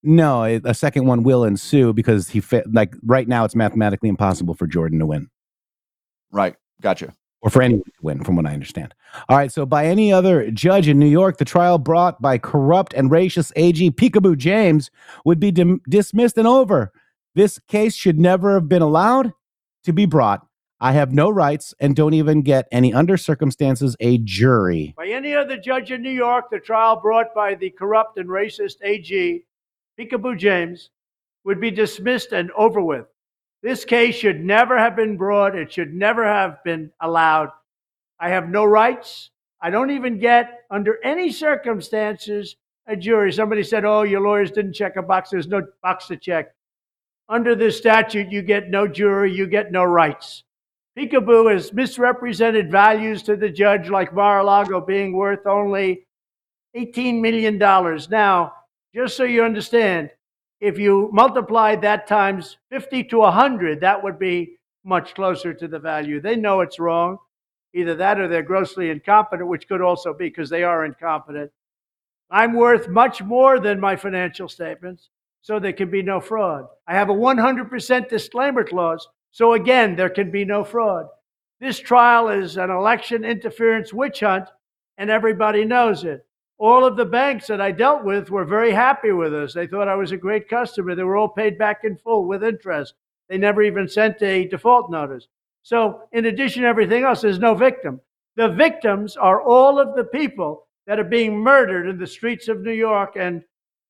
No, a second one will ensue because he fit. Like right now, it's mathematically impossible for Jordan to win. Right. Gotcha. Or for anyone to win, from what I understand. All right. So, by any other judge in New York, the trial brought by corrupt and racist AG Peekaboo James would be dim- dismissed and over. This case should never have been allowed to be brought I have no rights and don't even get any under circumstances a jury. By any other judge in New York, the trial brought by the corrupt and racist AG, Peekaboo James, would be dismissed and over with. This case should never have been brought. It should never have been allowed. I have no rights. I don't even get, under any circumstances, a jury. Somebody said, oh, your lawyers didn't check a box. There's no box to check. Under this statute, you get no jury, you get no rights. Peekaboo has misrepresented values to the judge, like Mar a Lago being worth only $18 million. Now, just so you understand, if you multiply that times 50 to 100, that would be much closer to the value. They know it's wrong. Either that or they're grossly incompetent, which could also be because they are incompetent. I'm worth much more than my financial statements. so there can be no fraud. I have a 100% disclaimer clause, so again, there can be no fraud. This trial is an election interference witch hunt, and everybody knows it. All of the banks that I dealt with were very happy with us. They thought I was a great customer. They were all paid back in full with interest. They never even sent a default notice. So, in addition to everything else, there's no victim. The victims are all of the people that are being murdered in the streets of New York, and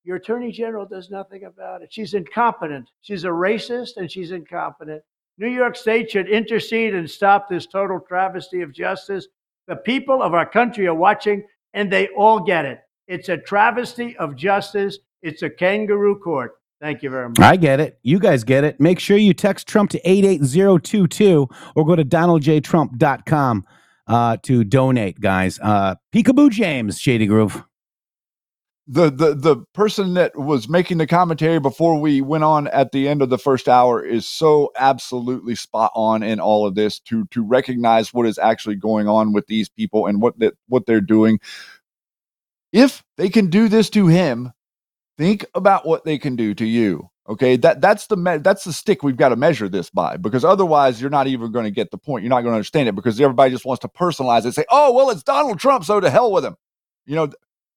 your attorney general does nothing about it. She's incompetent. She's a racist and she's incompetent. New York State should intercede and stop this total travesty of justice. The people of our country are watching and they all get it. It's a travesty of justice. It's a kangaroo court. Thank you very much. I get it. You guys get it. Make sure you text Trump to 88022 or go to donaldjtrump.com uh, to donate, guys. Uh, Peekaboo James, Shady Groove. The the the person that was making the commentary before we went on at the end of the first hour is so absolutely spot on in all of this to to recognize what is actually going on with these people and what that what they're doing. If they can do this to him think about what they can do to you okay? That that's the me- that's the stick we've got to measure this by because otherwise you're not even going to get the point. You're not going to understand it because everybody just wants to personalize it say oh well it's donald trump so to hell with him. You know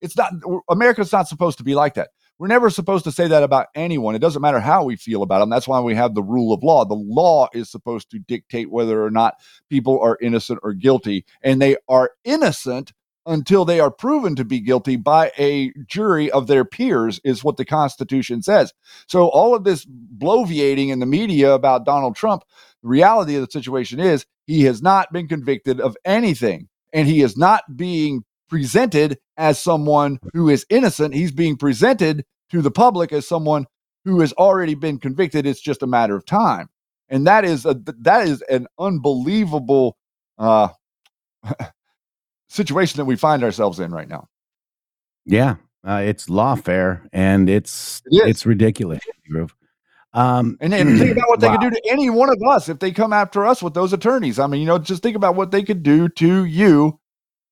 it's not america's not supposed to be like that. We're never supposed to say that about anyone. It doesn't matter how we feel about them that's why we have the rule of law. The law is supposed to dictate whether or not people are innocent or guilty and they are innocent until they are proven to be guilty by a jury of their peers is what the constitution says. So all of this bloviating in the media about donald trump the reality of the situation is he has not been convicted of anything and he is not being presented as someone who is innocent. He's being presented to the public as someone who has already been convicted. It's just a matter of time, and that is a that is an unbelievable uh, [LAUGHS] situation that we find ourselves in right now. Yeah, uh, it's lawfare and it's It it's ridiculous, Um, And then think about what they wow. could [CLEARS THROAT] do to any one of us if they come after us with those attorneys. I mean, you know, just think about what they could do to you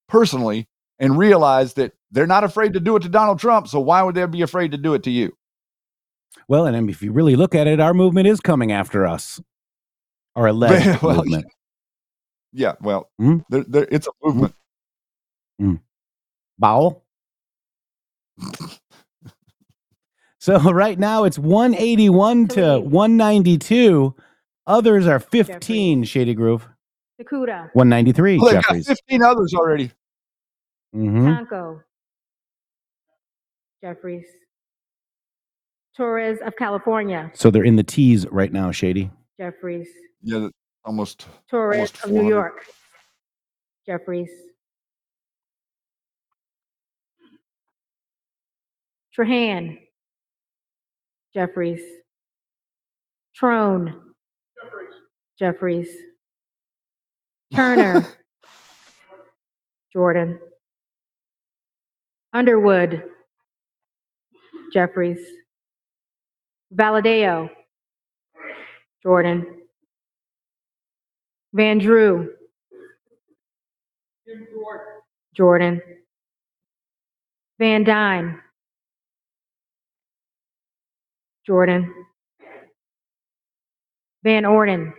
personally and realize that they're not afraid to do it to Donald Trump. So why would they be afraid to do it to you? Well, and if you really look at it, our movement is coming after us. Our [LAUGHS] alleged Well, movement. Yeah, well, Hmm? there, there, it's a movement. Bowel. [LAUGHS] so right now it's 181 to 192. Others are 15, Shady Groove. Dakuda, 193, Well, Jeffries. 15 others already. Hmm Tonko, Jeffries, Torres of California, So they're in the T's right now, Shady. Jeffries, Yeah, that- almost. Torres almost of New 400. York, Jeffries, Trahan, Jeffries, Trone, Jeffries, Turner, [LAUGHS] Jordan, Underwood, Jeffries, Valadao, Jordan, Van Drew, Jordan, Van Duyne, Jordan, Van Orden,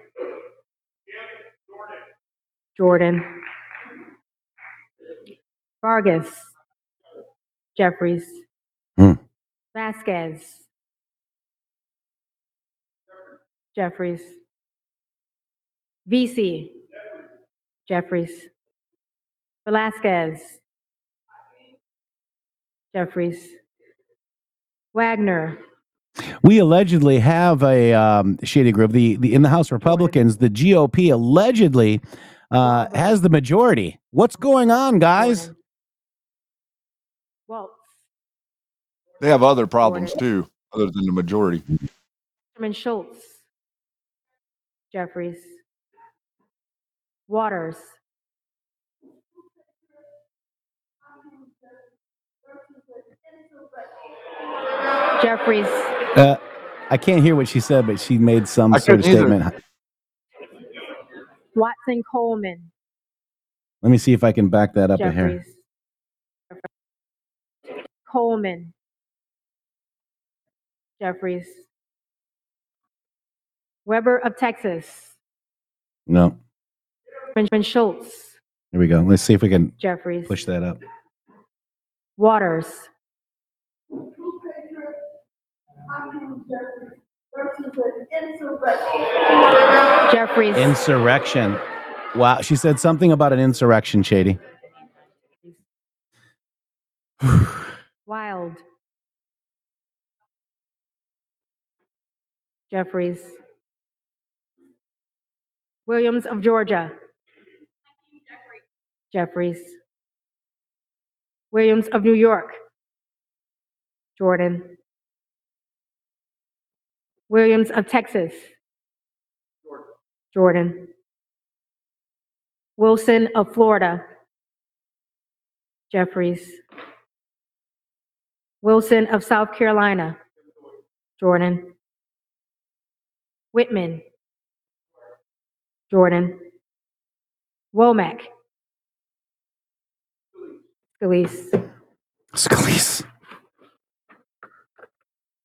Jordan, Vargas, Jeffries, Hmm. Vasquez, Jeffries, Veasey, Jeffries, Velasquez, Jeffries, Wagner, We allegedly have a um, Shady group. The, the in the House Republicans, the GOP allegedly uh, has the majority. What's going on, guys? They have other problems too, other than the majority. Wasserman Schultz, Jeffries, Waters, Jeffries, Uh, I can't hear what she said, but she made some I sort of couldn't either. statement. Watson Coleman, Let me see if I can back that up in here. Coleman, Jeffries. Weber of Texas. No. Benjamin Schultz. Here we go. Let's see if we can Jeffries. push that up. Waters. Jeffries. Insurrection. Wow. She said something about an insurrection, Shady. [SIGHS] Wild. Jeffries. Williams of Georgia. Jeffries. Williams of New York. Jordan. Williams of Texas. Jordan. Wilson of Florida. Jeffries. Wilson of South Carolina. Jordan. Wittman. Jordan. Womack. Scalise. Scalise.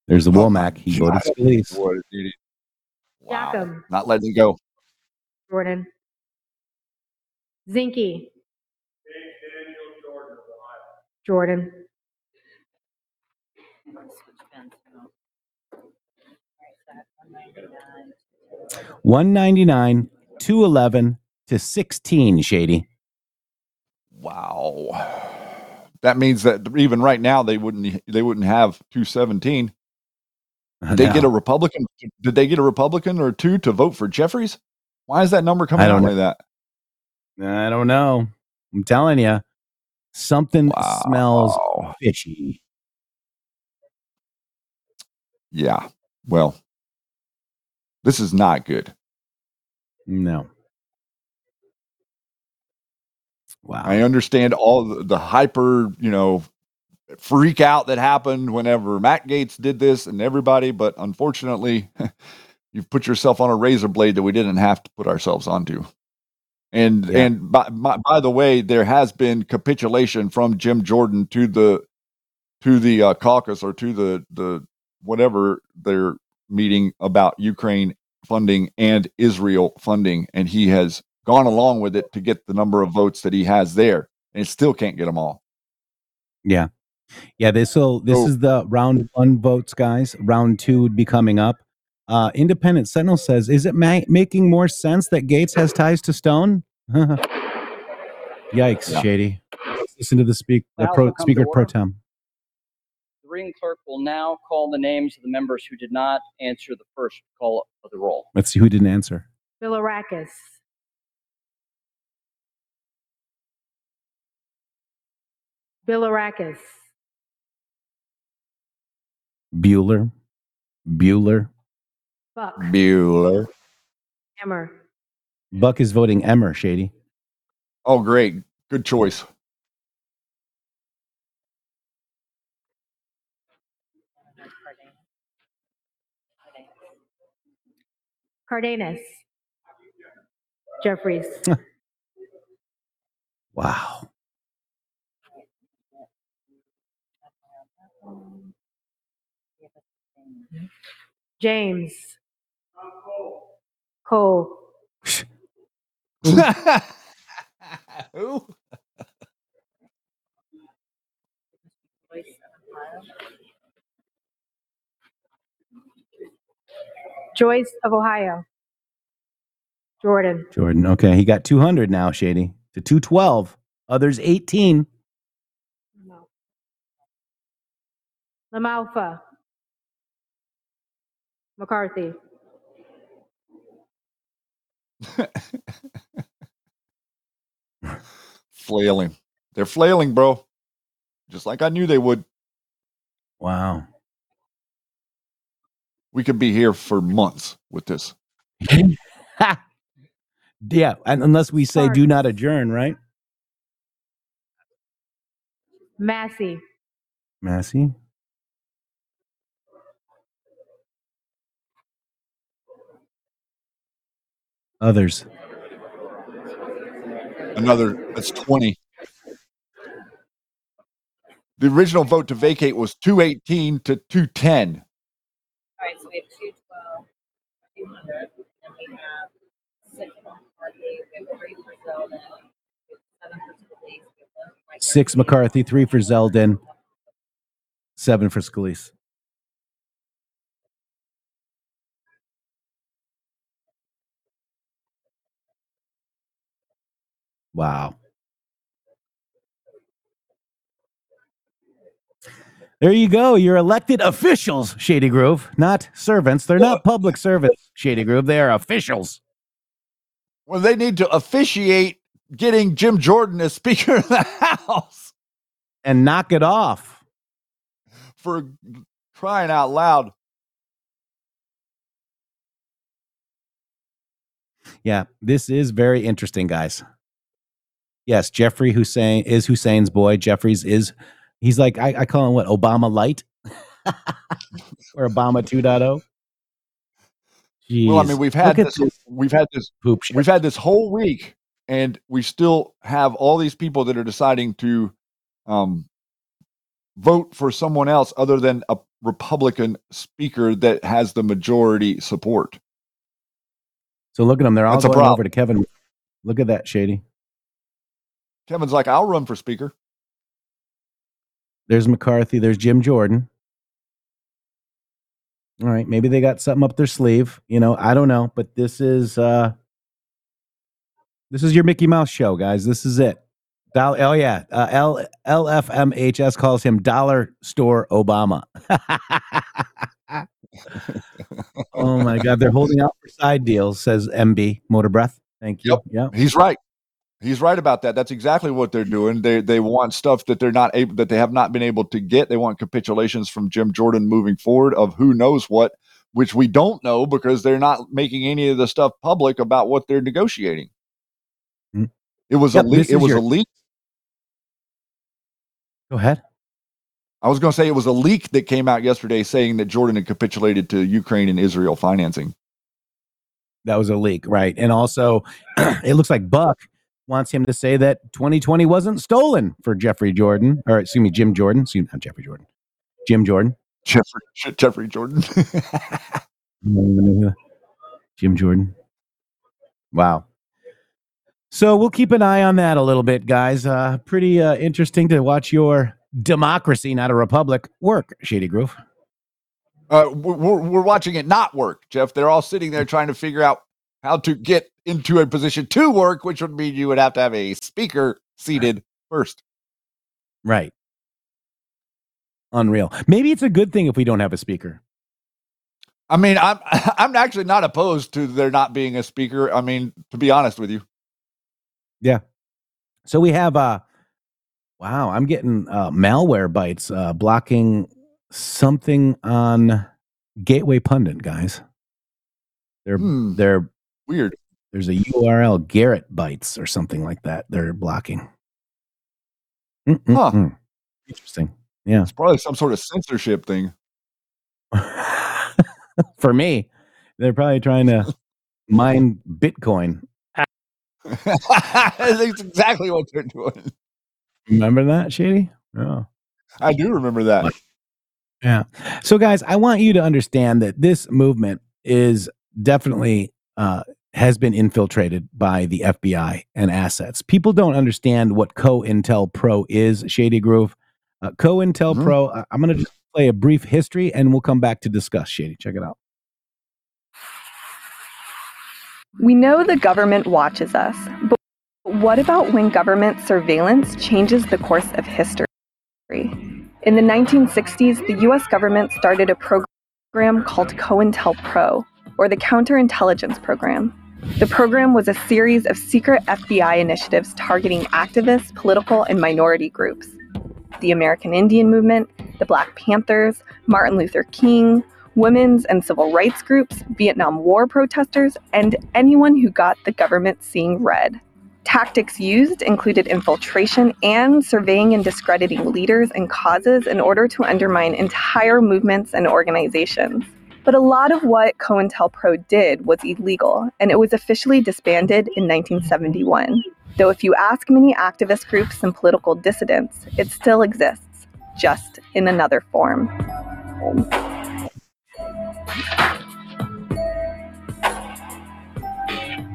There's the oh, Womack. He voted Scalise. What an Not letting it go. Jordan. Zinke. Jordan. 199, 211 to 16, Shady. Wow. That means that even right now they wouldn't they wouldn't have 217. Did [LAUGHS] they get a Republican? Did they get a Republican or two to vote for Jeffries? Why is that number coming out like that? I don't know. I'm telling you, something smells fishy. Yeah. Well, this is not good. No. Wow. I understand all the, the hyper, you know, freak out that happened whenever Matt Gaetz did this and everybody, but unfortunately, [LAUGHS] you've put yourself on a razor blade that we didn't have to put ourselves onto. And Yeah. and by, by by the way, there has been capitulation from Jim Jordan to the to the uh, caucus or to the the whatever they're meeting about Ukraine funding and Israel funding, and he has gone along with it to get the number of votes that he has there, and still can't get them all. Yeah. Yeah. This will this So- is the round one votes, guys. Round two would be coming up. Uh, Independent Sentinel says, "Is it ma- making more sense that Gaetz has ties to Stone?" [LAUGHS] Yikes, Yeah. Shady. Listen to the speak The the pro, will to speaker pro tem. The reading clerk will now call the names of the members who did not answer the first call of the roll. Let's see who didn't answer. Bilirakis. Bilirakis. Bueller, Bueller. Buck. Bueller. Emmer. Buck is voting Emmer. Shady. Oh, great, good choice. Cardenas. Jeffries. [LAUGHS] Wow. James. Cole. [LAUGHS] Who? [LAUGHS] Joyce of Ohio. Jordan. Jordan. Okay, he got 200 now, Shady, to 212. Others 18. LaMalfa. McCarthy. [LAUGHS] flailing. They're flailing, bro. Just like I knew they would. Wow. We could be here for months with this. [LAUGHS] Yeah, and unless we say do not adjourn, right? Massey. Massey. Others. Another, that's 20. The original vote to vacate was 218 to 210. We have two twelve, two hundred, and we have six McCarthy, we have three for Zeldin, we have seven for Scalise, Six McCarthy, three for Zeldin, seven for Scalise. Wow. There you go. You're elected officials, Shady Groove, not servants. They're not public servants, Shady Groove. They are officials. Well, they need to officiate getting Jim Jordan as [LAUGHS] Speaker of the House And knock it off. for crying out loud. Yeah, this is very interesting, guys. Yes, Jeffrey Hussein is Hussein's boy. Jeffries is he's like I, I call him what Obama light [LAUGHS] or Obama 2.0. Well, I mean, we've had at this, we've had this poop shit. we've had this whole week, and we still have all these people that are deciding to um, vote for someone else other than a Republican speaker that has the majority support. So look at them. They're all That's going over to Kevin. Look at that, Shady. Kevin's like, I'll run for speaker. There's McCarthy. There's Jim Jordan. All right, maybe they got something up their sleeve. You know, I don't know, but this is uh this is your Mickey Mouse show, guys. This is it. Doll- oh yeah, uh, L LFMHS calls him Dollar Store Obama. [LAUGHS] oh my God, they're holding out for side deals, says MB Motor Breath. Thank you. Yeah, He's right. He's right about that. That's exactly what they're doing. They they want stuff that they're not able that they have not been able to get. They want capitulations from Jim Jordan moving forward of who knows what, which we don't know because they're not making any of the stuff public about what they're negotiating. Mm. It was Yep, a leak. It was your- a leak. Go ahead. I was going to say it was a leak that came out yesterday saying that Jordan had capitulated to Ukraine and Israel financing. That was a leak, right? And also, [CLEARS THROAT] it looks like Buck wants him to say that 2020 wasn't stolen for Jeffrey Jordan, or excuse me, Jim Jordan. Excuse me, not Jeffrey Jordan. Jim Jordan. Jeffrey Jeffrey Jordan. [LAUGHS] Jim Jordan. Wow. So we'll keep an eye on that a little bit, guys. Uh, pretty uh, interesting to watch your democracy, not a republic, work, Shady Groove. Uh, we're, we're we're watching it not work, Jeff. They're all sitting there trying to figure out how to get into a position to work, which would mean you would have to have a speaker seated first. Right. Unreal. Maybe it's a good thing if we don't have a speaker. I mean, I'm [LAUGHS] I'm actually not opposed to there not being a speaker. I mean, to be honest with you, Yeah. So we have uh wow, I'm getting uh Malwarebytes uh blocking something on Gateway Pundit, guys. They're Hmm. they're weird. There's a URL Garrett bites or something like that. They're blocking. Mm-mm-mm. Interesting. Yeah. it's probably some sort of censorship thing. [LAUGHS] For me, they're probably trying to [LAUGHS] mine Bitcoin. [LAUGHS] That's exactly what they're doing. Remember that, Shady? Oh. I do remember that. Yeah. So, guys, I want you to understand that this movement is definitely uh, has been infiltrated by the FBI and assets. People don't understand what COINTELPRO is, Shady Groove. Uh, COINTELPRO, uh, I'm going to just play a brief history and we'll come back to discuss, Shady. Check it out. We know the government watches us, but what about when government surveillance changes the course of history? In the 1960s, the US government started a program called COINTELPRO, or the Counterintelligence Program. The program was a series of secret FBI initiatives targeting activists, political, and minority groups. The American Indian Movement, the Black Panthers, Martin Luther King, women's and civil rights groups, Vietnam War protesters, and anyone who got the government seeing red. Tactics used included infiltration and surveying and discrediting leaders and causes in order to undermine entire movements and organizations. But a lot of what COINTELPRO did was illegal, and it was officially disbanded in 1971. Though if you ask many activist groups and political dissidents, it still exists, just in another form.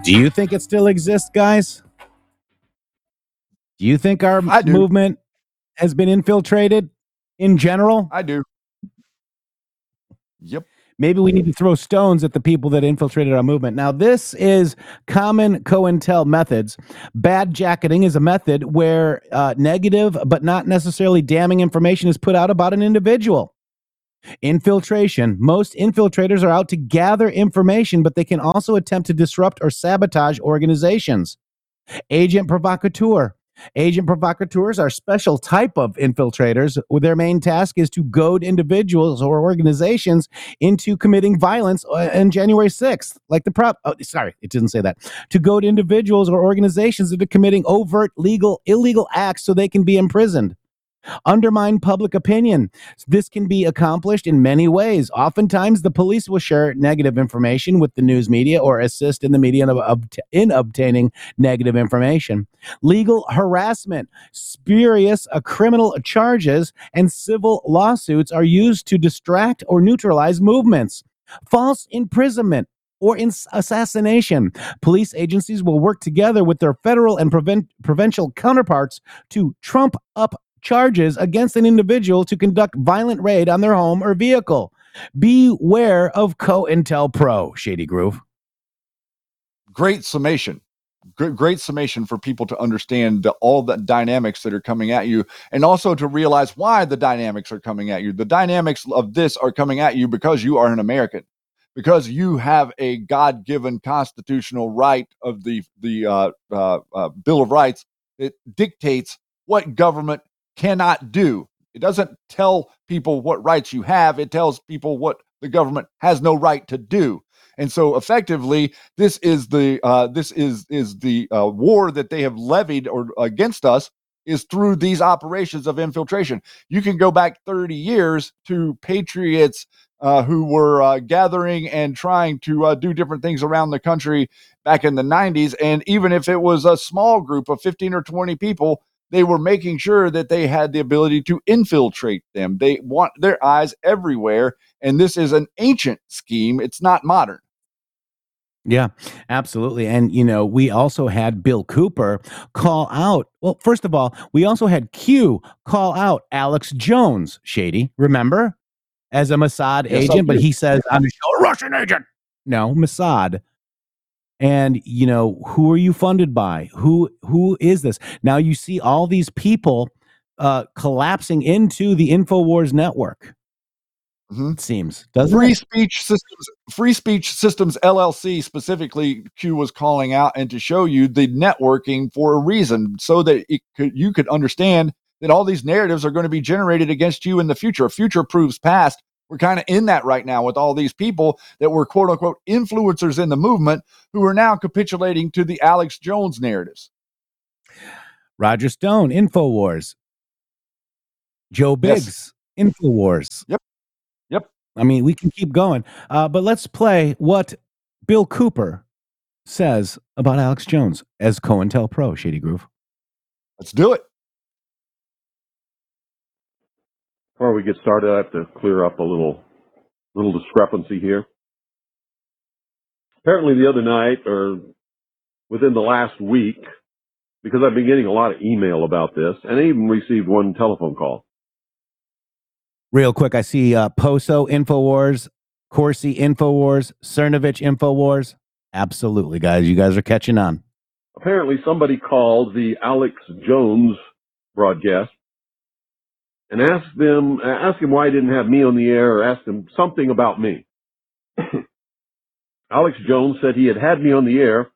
Do you think it still exists, guys? Do you think our movement has been infiltrated in general? I do. Yep. Maybe we need to throw stones at the people that infiltrated our movement. Now, this is common COINTEL methods. Bad jacketing is a method where uh, negative but not necessarily damning information is put out about an individual. Infiltration. Most infiltrators are out to gather information, but they can also attempt to disrupt or sabotage organizations. Agent provocateur. Agent provocateurs are special type of infiltrators. Their main task is to goad individuals or organizations into committing violence uh, on January 6th. Like the prop, oh, sorry, it didn't say that. To goad individuals or organizations into committing overt, legal, illegal acts so they can be imprisoned undermine public opinion. This can be accomplished in many ways. Oftentimes, the police will share negative information with the news media or assist in the media in, in obtaining negative information. Legal harassment, spurious uh, criminal charges, and civil lawsuits are used to distract or neutralize movements. False imprisonment or assassination. Police agencies will work together with their federal and provincial counterparts to trump up charges against an individual to conduct violent raid on their home or vehicle. Beware of COINTELPRO, Shady Groove. Great summation. Great, great summation for people to understand the, all the dynamics that are coming at you and also to realize why the dynamics are coming at you. The dynamics of this are coming at you because you are an American because you have a God-given constitutional right of the the uh, uh, uh, Bill of Rights that dictates what government cannot do. It doesn't tell people what rights you have. It tells people what the government has no right to do. And so, effectively, this is the uh, this is is the uh, war that they have levied or against us is through these operations of infiltration. You can go back 30 years to patriots uh, who were uh, gathering and trying to uh, do different things around the country back in the 90s. And even if it was a small group of 15 or 20 people, they were making sure that they had the ability to infiltrate them. They want their eyes everywhere. And this is an ancient scheme, it's not modern. Yeah, absolutely. And, you know, we also had Bill Cooper call out. Well, first of all, we also had Q call out Alex Jones, Shady, remember? As a Mossad Yes, agent, but he says, [LAUGHS] I'm a Russian agent. No, Mossad. And you know, who are you funded by? Who who is this? Now you see all these people uh collapsing into the InfoWars network. It seems, doesn't free it? speech systems free speech systems llc specifically q was calling out and to show you the networking for a reason so that it could, you could understand that all these narratives are going to be generated against you in the future future proves past we're kind of in that right now with all these people that were quote unquote influencers in the movement who are now capitulating to the alex jones narratives Roger Stone, InfoWars. Joe Biggs, InfoWars. Yep. Yep. I mean, we can keep going. Uh, but let's play what Bill Cooper says about Alex Jones as COINTELPRO, Shady Groove. Let's do it. Before we get started, I have to clear up a little little discrepancy here. Apparently, the other night, or within the last week, because I've been getting a lot of email about this, and I even received one telephone call. Real quick, I see uh, Poso InfoWars, Corsi InfoWars, Cernovich InfoWars. Absolutely, guys. You guys are catching on. Apparently, somebody called the Alex Jones broadcast and asked them, uh, asked him why he didn't have me on the air, or asked him something about me. [COUGHS] Alex Jones said he had had me on the air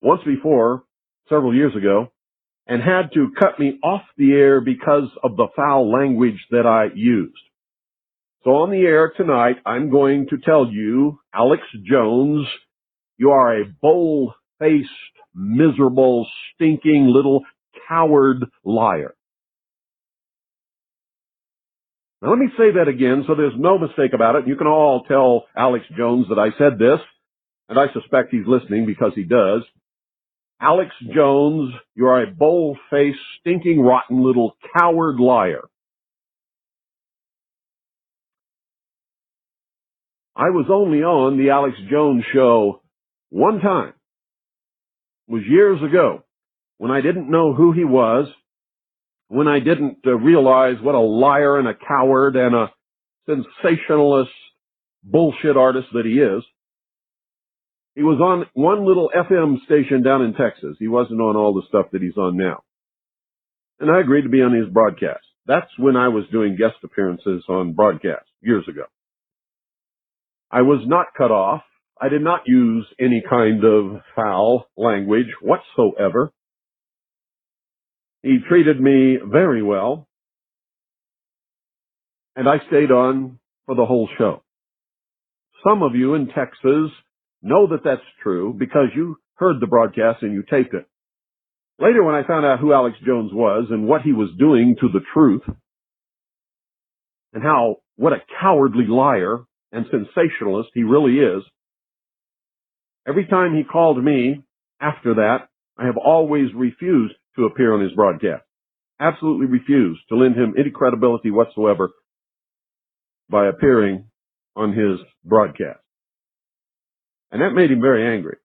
once before, several years ago, and had to cut me off the air because of the foul language that I used. So on the air tonight, I'm going to tell you, Alex Jones, you are a bold-faced, miserable, stinking little coward liar. Now let me say that again so there's no mistake about it. You can all tell Alex Jones that I said this, and I suspect he's listening because he does. Alex Jones, you are a bold-faced, stinking, rotten little coward liar. I was only on the Alex Jones show one time, It was years ago when I didn't know who he was, when I didn't uh, realize what a liar and a coward and a sensationalist bullshit artist that he is. He was on one little FM station down in Texas. He wasn't on all the stuff that he's on now. And I agreed to be on his broadcast. That's when I was doing guest appearances on broadcast years ago. I was not cut off. I did not use any kind of foul language whatsoever. He treated me very well. And I stayed on for the whole show. Some of you in Texas know that that's true because you heard the broadcast and you taped it. Later, when I found out who Alex Jones was and what he was doing to the truth, and how, what a cowardly liar and sensationalist he really is, every time he called me after that, I have always refused to appear on his broadcast. Absolutely refused to lend him any credibility whatsoever by appearing on his broadcast. And that made him very angry.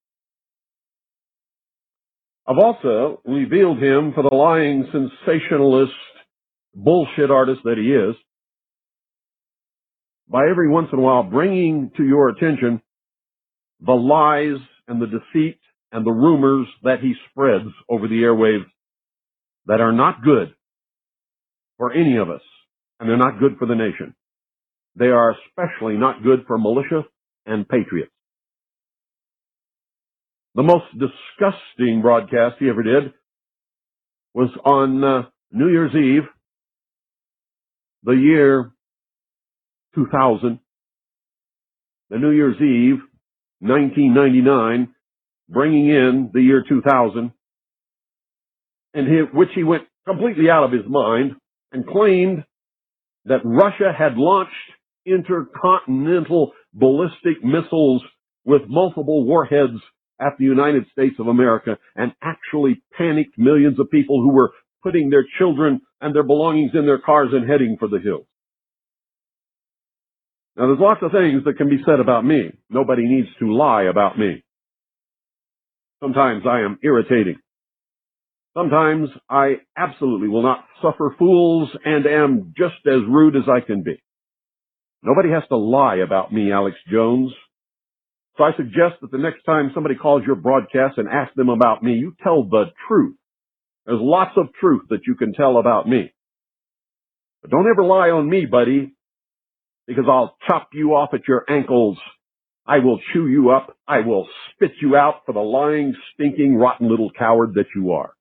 I've also revealed him for the lying sensationalist bullshit artist that he is by every once in a while bringing to your attention the lies and the deceit and the rumors that he spreads over the airwaves that are not good for any of us and they're not good for the nation. They are especially not good for militia and patriots. The most disgusting broadcast he ever did was on uh, New Year's Eve, the year 2000. The New Year's Eve, 1999, bringing in the year 2000, and he, which he went completely out of his mind and claimed that Russia had launched intercontinental ballistic missiles with multiple warheads at the United States of America and actually panicked millions of people who were putting their children and their belongings in their cars and heading for the hills. Now there's lots of things that can be said about me. Nobody needs to lie about me. Sometimes I am irritating. Sometimes I absolutely will not suffer fools and am just as rude as I can be. Nobody has to lie about me, Alex Jones. So I suggest that the next time somebody calls your broadcast and asks them about me, you tell the truth. There's lots of truth that you can tell about me. But don't ever lie on me, buddy, because I'll chop you off at your ankles. I will chew you up. I will spit you out for the lying, stinking, rotten little coward that you are.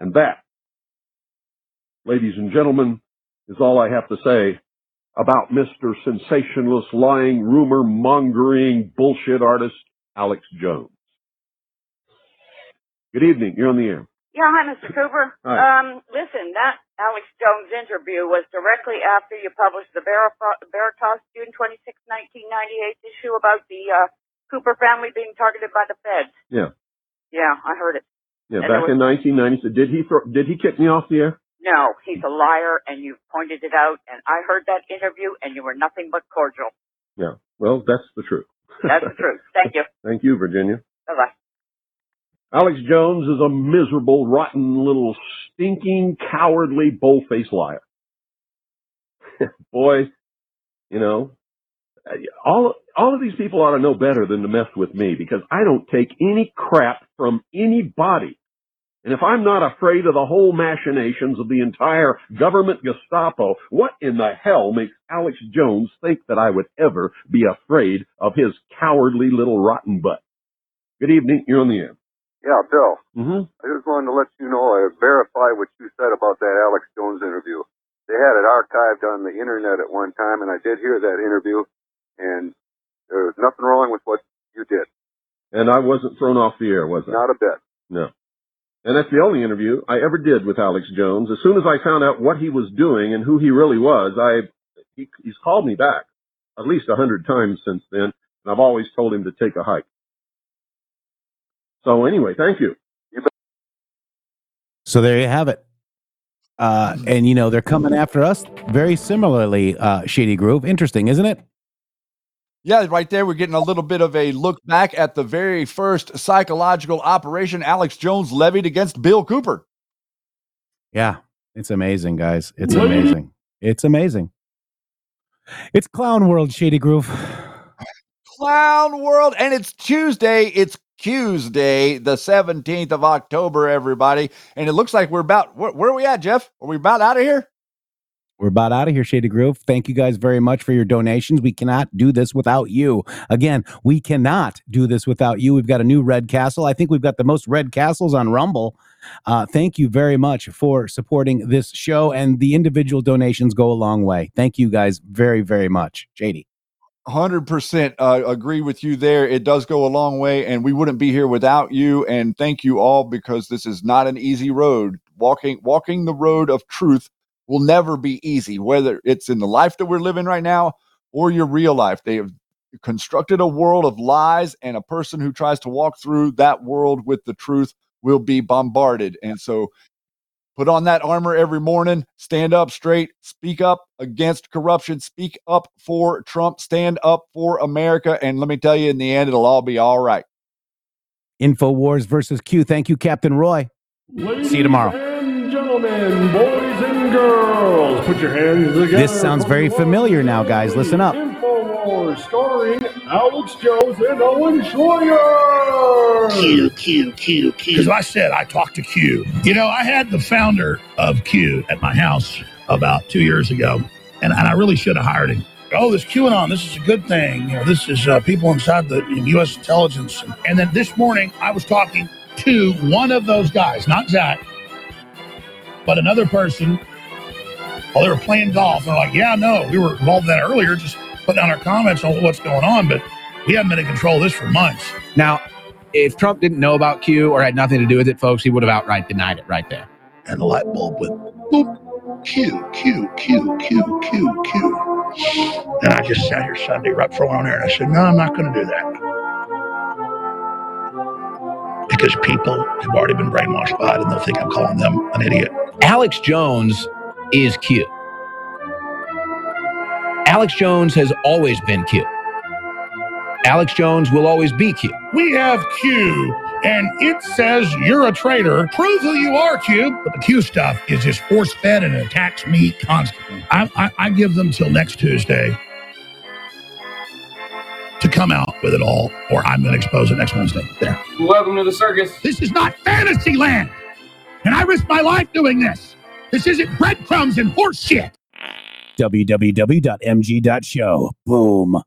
And that, ladies and gentlemen, is all I have to say about Mr. Sensationalist, lying, rumor mongering, bullshit artist, Alex Jones. Good evening. You're on the air. Yeah, hi, Mr. Cooper. Hi. Um, listen, that Alex Jones interview was directly after you published the Ver- Veritas June 26, 1998 issue about the uh, Cooper family being targeted by the feds. Yeah. Yeah, I heard it. Yeah. And Back there in 1990. So did he throw, did he kick me off the air? No, he's a liar, and you pointed it out. And I heard that interview, and you were nothing but cordial. Yeah. Well, that's the truth. That's the truth. [LAUGHS] Thank you. Thank you, Virginia. Bye bye. Alex Jones is a miserable, rotten little stinking, cowardly, bull-faced liar. [LAUGHS] Boy, you know, all all of these people ought to know better than to mess with me because I don't take any crap from anybody. And if I'm not afraid of the whole machinations of the entire government Gestapo, what in the hell makes Alex Jones think that I would ever be afraid of his cowardly little rotten butt? Good evening. You're on the air. Yeah, Bill. Mm-hmm. I just wanted to let you know I verify what you said about that Alex Jones interview. They had it archived on the internet at one time, and I did hear that interview, and there was nothing wrong with what you did. And I wasn't thrown off the air, was I? Not a bit. No. And that's the only interview I ever did with Alex Jones. As soon as I found out what he was doing and who he really was, I he, he's called me back at least a hundred times since then, and I've always told him to take a hike. So anyway, thank you. So there you have it. Uh, and you know they're coming after us very similarly, uh, Shady Groove. Interesting, isn't it? Yeah, right there, we're getting a little bit of a look back at the very first psychological operation Alex Jones levied against Bill Cooper. Yeah, it's amazing, guys. It's amazing. It's amazing. It's Clown World, Shady Groove. Clown World, and it's Tuesday. It's Tuesday, the 17th of October, everybody. And it looks like we're about, where, where are we at, Jeff? Are we about out of here? We're about out of here, Shady Groove. Thank you guys very much for your donations. We cannot do this without you. Again, we cannot do this without you. We've got a new Red Castle. I think we've got the most Red Castles on Rumble. Uh, thank you very much for supporting this show, and the individual donations go a long way. Thank you guys very, very much. Shady. 100% uh, agree with you there. It does go a long way, and we wouldn't be here without you. And thank you all because this is not an easy road. Walking, walking the road of truth will never be easy, whether it's in the life that we're living right now or your real life. They have constructed a world of lies, and a person who tries to walk through that world with the truth will be bombarded. And so, put on that armor every morning, stand up straight, speak up against corruption, speak up for Trump, stand up for America. And let me tell you, in the end, it'll all be all right. InfoWars versus Q. Thank you, Captain Roy. See you tomorrow. And gentlemen, boys and girls, put your hands together. This sounds very familiar now, guys. Listen up. Infowars starring Alex Jones and Owen Schroyer. Q, Q, Q, Q. Because I said I talked to Q. You know, I had the founder of Q at my house about two years ago, and, and I really should have hired him. Oh, this QAnon, this is a good thing. You know, this is uh, people inside the U.S. intelligence. And then this morning, I was talking to one of those guys, not Zach, but another person. While they were playing golf, they're like, "Yeah, no, we were involved in that earlier, just putting down our comments on what's going on, but we haven't been in control of this for months." Now, if Trump didn't know about Q or had nothing to do with it, folks, he would have outright denied it right there. And the light bulb went boop, Q, Q, Q, Q, Q, Q. And I just sat here Sunday right before I went on air, and I said, "No, I'm not going to do that." Because people have already been brainwashed by it and they'll think I'm calling them an idiot. Alex Jones is cute. Alex Jones has always been cute. Alex Jones will always be Q. We have Q, and it says you're a traitor. Prove who you are, Q. But the Q stuff is just force fed and attacks me constantly. I, I, I give them till next Tuesday to come out with it all, or I'm going to expose it next Wednesday. There. Welcome to the circus. This is not fantasy land, and I risk my life doing this. This isn't breadcrumbs and horse shit. www.mg.show. Boom.